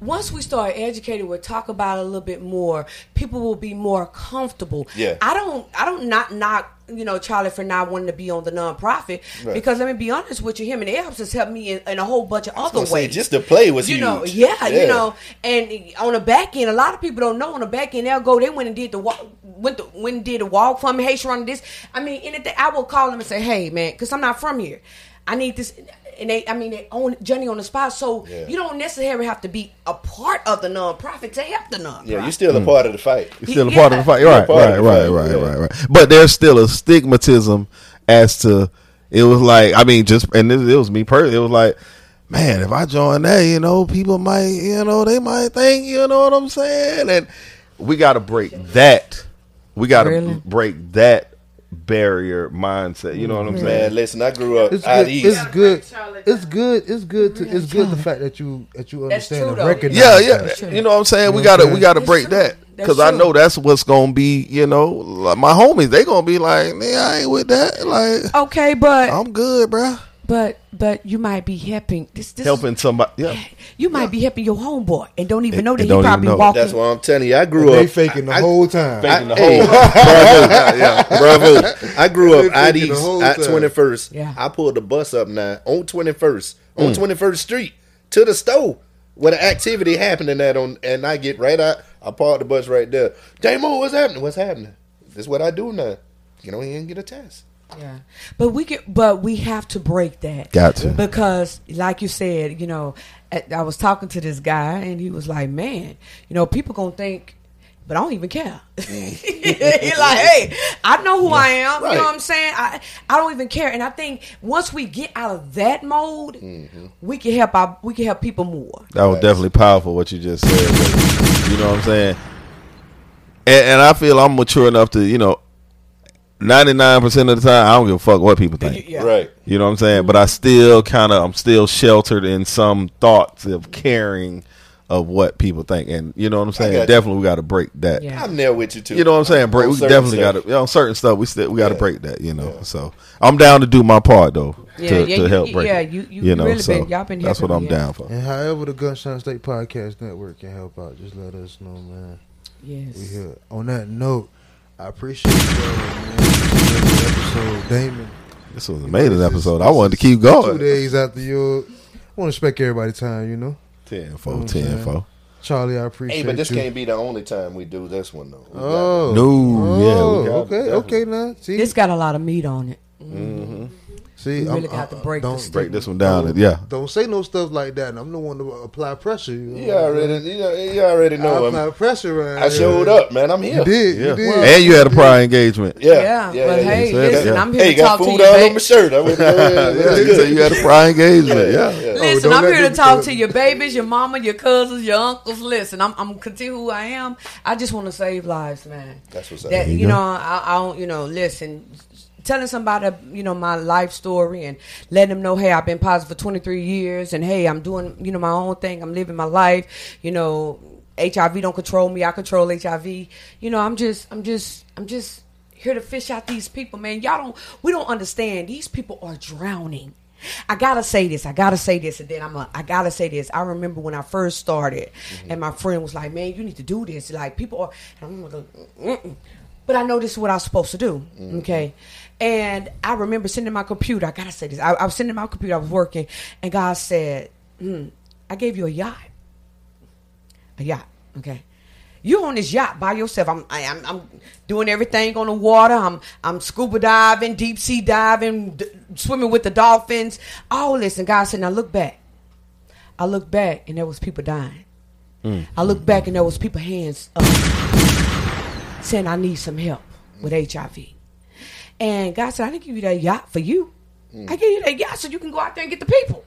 Once we start educating, we'll talk about it a little bit more. People will be more comfortable. Yeah. I don't. I don't not knock you know Charlie for not wanting to be on the nonprofit Right. because let me be honest with you, him and Elps has helped me in, in a whole bunch of other ways. just to play was you know, huge. yeah, Yeah. you know, and on the back end, a lot of people don't know. On the back end, they'll go. They went and did the walk, went to, went and did the walk for me. Hey, Sharon, this. I mean, anything. I will call them and say, hey, man, because I'm not from here. I need this. And they, I mean, they own Johnny on the spot, so Yeah. you don't necessarily have to be a part of the nonprofit to help the nonprofit. Yeah, you're still a mm. part of the fight. It's still a Yeah. part of the fight. You're Right, right, right, fight, right, yeah. right, right. But there's still a stigmatism as to it was like I mean just and this, it was me personally. It was like, man, if I join that, you know, people might, you know, they might think, you know what I'm saying, and we got to break that. We got to Really? break that barrier mindset. You know what I'm saying? Man, listen, I grew up It's out good. east. It's good. It's good. It's good. To, it's good the fact that you that you understand true, and recognize. Yeah, that. yeah. You know what I'm saying? We gotta we gotta break That's that because I know that's what's gonna be. You know, like my homies they gonna be like, man, I ain't with that. Like, Okay, but I'm good, bruh. But but you might be helping this, this Helping somebody. Yeah. You might be helping your homeboy and don't even And- know that and he probably know. walking. That's why I'm telling you. I grew They up faking the I- whole time. Faking the Hey, whole. bravo, yeah, bravo. I grew up out east at. Twenty First. Yeah. I pulled the bus up now on Twenty First on Mm. Twenty First Street to the store where the activity happening at on, and I get right out. I park the bus right there. Damo, what's happening? What's happening? This is what I do now. You know, you can get a test. Yeah, but we can, but we have to break that. Got to. because, like you said, you know, I was talking to this guy, and he was like, "Man, you know, people gonna think." But I don't even care. Mm. He's like, hey, I know who I am. You know what I'm saying? I I don't even care. And I think once we get out of that mode, mm-hmm. we can help our we can help people more. That was definitely powerful what you just said. you know what I'm saying? And, and I feel I'm mature enough to, you know, 99% of the time, I don't give a fuck what people think. Yeah. Right. You know what I'm saying? But I still kind of, I'm still sheltered in some thoughts of caring of what people think. And you know what I'm saying? got you. Definitely, we got to break that. Yeah. I'm there with you too. You know what I'm saying? Break. On We definitely got stuff. to on certain stuff. We still we got to Yeah. break that. You know. So I'm down to do my part though Yeah, to, yeah, to you- help break. yeah, it. you- you know. really so been- y'all been that's what I'm yeah. down for. And however the Gunshine State Podcast Network can help out, just let us know, man. Yes. We here. On that note, I appreciate y'all, man. This episode, Damon. This was an amazing This is- episode. I wanted to keep going. Two days after your, I want to respect everybody's time, you know. 10 4, You know what 10 saying? 4. Charlie, I appreciate it. Hey, but this you. can't be the only time we do this one though. We got- Oh, No, yeah, Oh, got- okay, okay, now see, This got a lot of meat on it. Mm-hmm. See, We I'm- really got to break don't stigma. Break this one down. yeah. Don't say no stuff like that. I'm the one to apply pressure. You, know You already, saying? you, you already know. I'm, pressure. Around I showed here. up, man. I'm here. You did. Yeah. You did. and you had a prior engagement. Yeah, Yeah, but hey, listen, Yeah. I'm here Hey, to you got talk to food you, all on my shirt. I went, yeah, you said you had a prior engagement. Yeah. Oh, listen, don't I'm here to talk to your babies, your mama, your cousins, your uncles. Listen, I'm I'm continue who I am. I just want to save lives, man. That's what's up. That you you know, I, I don't, you know, listen, telling somebody, you know, my life story and letting them know, hey, I've been positive for 23 years, and hey, I'm doing, you know, my own thing. I'm living my life. You know, HIV don't control me. I control HIV. You know, I'm just, I'm just, I'm just here to fish out these people, man. Y'all don't, we don't understand. These people are drowning. I gotta say this. I gotta say this, and then I'm. A, I gotta say this. I remember when I first started, mm-hmm. and my friend was like, "Man, you need to do this." Like people are. And I'm like, But I know this is what I'm supposed to do. Mm-hmm. Okay. And I remember sitting in my computer. I gotta say this. I, I was sitting in my computer. I was working, and God said, mm, "I gave you a yacht. A yacht. Okay." You on this yacht by yourself. I'm, I, I'm, I'm doing everything on the water. I'm, I'm scuba diving, deep sea diving, d- swimming with the dolphins. All this, and God said, "Now look back." I look back, and there was people dying. I look back, and there was people hands up, saying, "I need some help with HIV." And God said, "I didn't give you that yacht for you. I gave you that yacht so you can go out there and get the people."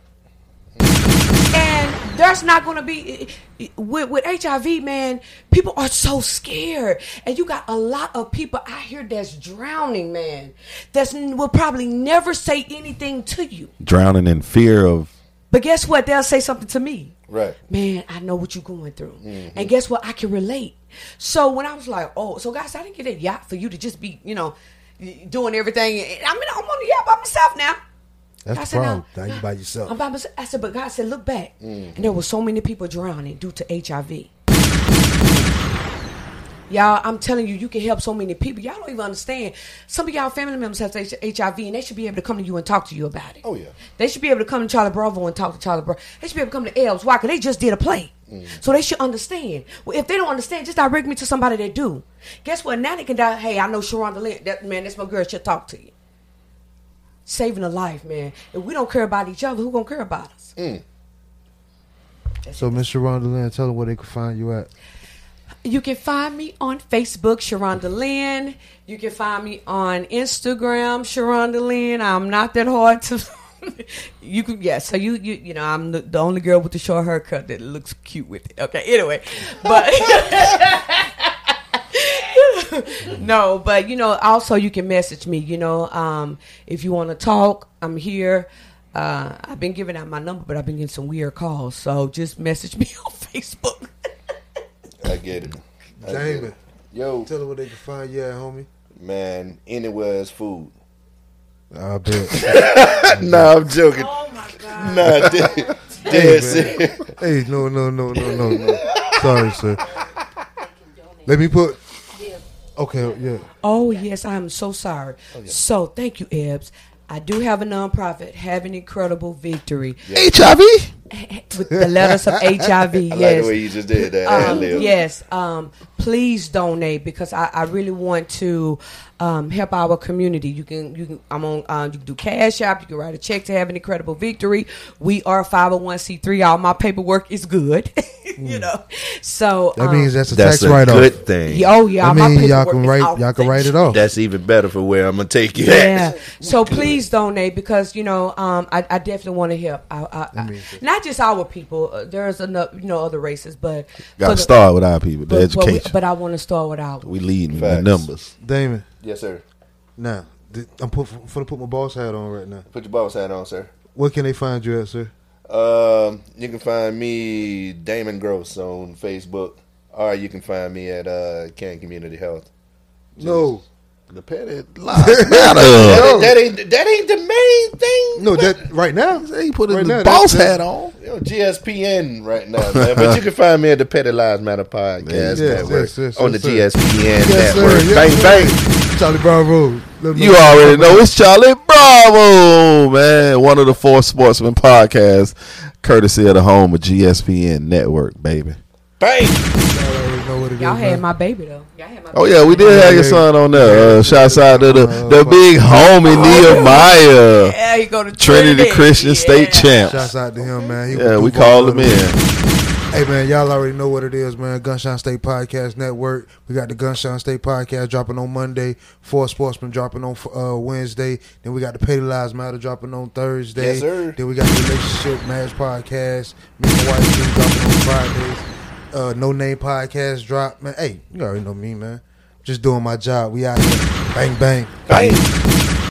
And there's not going to be with, with HIV, man. People are so scared, and you got a lot of people out here that's drowning, man. That's will probably never say anything to you, Drowning in fear of. but guess what? They'll say something to me. Right. Man, I know what you're going through, mm-hmm. and guess what? I can relate. So when I was like, oh, so guys, I didn't get a yacht for you to just be, you know, doing everything. I mean, I'm on the yacht by myself now. I That's the said, problem. now- Now you by yourself. I'm by myself. I said, but God said, look back. Mm. And there were so many people drowning due to HIV. Y'all, I'm telling you, you can help so many people. Y'all don't even understand. Some of y'all family members have HIV, and they should be able to come to you and talk to you about it. Oh, yeah. They should be able to come to Charlie Bravo and talk to Charlie Bravo. They should be able to come to Elves. Why? Because they just did a play. Mm. So they should understand. Well, if they don't understand, just direct me to somebody that do. Guess what? Now they can die. Hey, I know Sharonda Lynn. That man, that's my girl. She'll talk to you. Saving a life, man. If we don't care about each other, who gonna care about us? Mm. So, Miss Sharonda Lynn, tell them where they can find you at. You can find me on Facebook, Sharonda Lynn. You can find me on Instagram, Sharonda Lynn. I'm not that hard to. you can yeah. So you you you know I'm the, the only girl with the short haircut that looks cute with it. Okay. Anyway, but. no, but you know, also you can message me. You know, um, if you want to talk, I'm here. Uh, I've been giving out my number, but I've been getting some weird calls. So just message me on Facebook. I get it. I get Damon, it. Yo, tell them where they can find you at, homie. man, anywhere is food. I bet. nah, I'm joking. Oh my god. Nah, dead, dead serious. hey, no, no, no, no, no, no. Sorry, sir. Let me put. Okay, yeah. Oh yes, I am so sorry. Oh, so thank you, Ebbs. I do have a nonprofit, have an incredible victory. HIV? With the letters of HIV. I yes. like the way you just did that. Um, yes, um, please donate because I, I really want to um, help our community. You can you can I'm on uh, you can do cash app. You can write a check to have an incredible victory. We are 501c3. All my paperwork is good. you know, so That um, means that's a That's tax a write off. good thing. oh yeah. I mean, y'all can write y'all can write it off. That's even better for where I'm gonna take you. Yeah. So please donate because you know um, I, I definitely want to help. I, I, I, not just our people. Uh, there's enough you know other races, but Got for to start with our people, the But, but, we, education. but I want to start with our. we leading the Facts. numbers. Damon, Yes, sir. now th- I'm put for to put my boss hat on right now. Put your boss hat on, sir. Where can they find you at, sir? Um, you can find me Damon Gross on Facebook, or you can find me at uh, CAN Community Health. No, The petty lives matter. That, that ain't that ain't the main thing. no, that right now. He put Right his now, boss that's- hat on. You know, GSPN right now, man. But you can find me at the Petty Lives Matter podcast Yes, network yes, yes, on the yes, sir. GSPN Yes, sir. network. Yes, bang sir. bang. Charlie Brown Road. You already know it's Charlie Bravo, man. One of the four sportsman podcasts, courtesy of the home of GSPN Network, baby. Bang. Y'all already what it is, Y'all had man. my baby though. Y'all had my. Oh yeah, we did have your son on there. Uh, shouts out to the the big homie Nehemiah, Yeah, he go to Trinity Christian State champ. champ. Shouts out to him, man. He Yeah, we Duval called him Little. in. Hey man, y'all already know what it is, man. Gunshine State Podcast Network. We got the Gunshine State Podcast dropping on Monday. Four Sportsmen dropping on uh, Wednesday. Then we got the Petty Lives Matter dropping on Thursday. Yes, sir. Then we got the Relationship Match Podcast. Me and my wife Jim dropping on Fridays. Uh, no Name Podcast drop, man. Hey, you already know me, man. Just doing my job. We out here. Bang bang. Bang.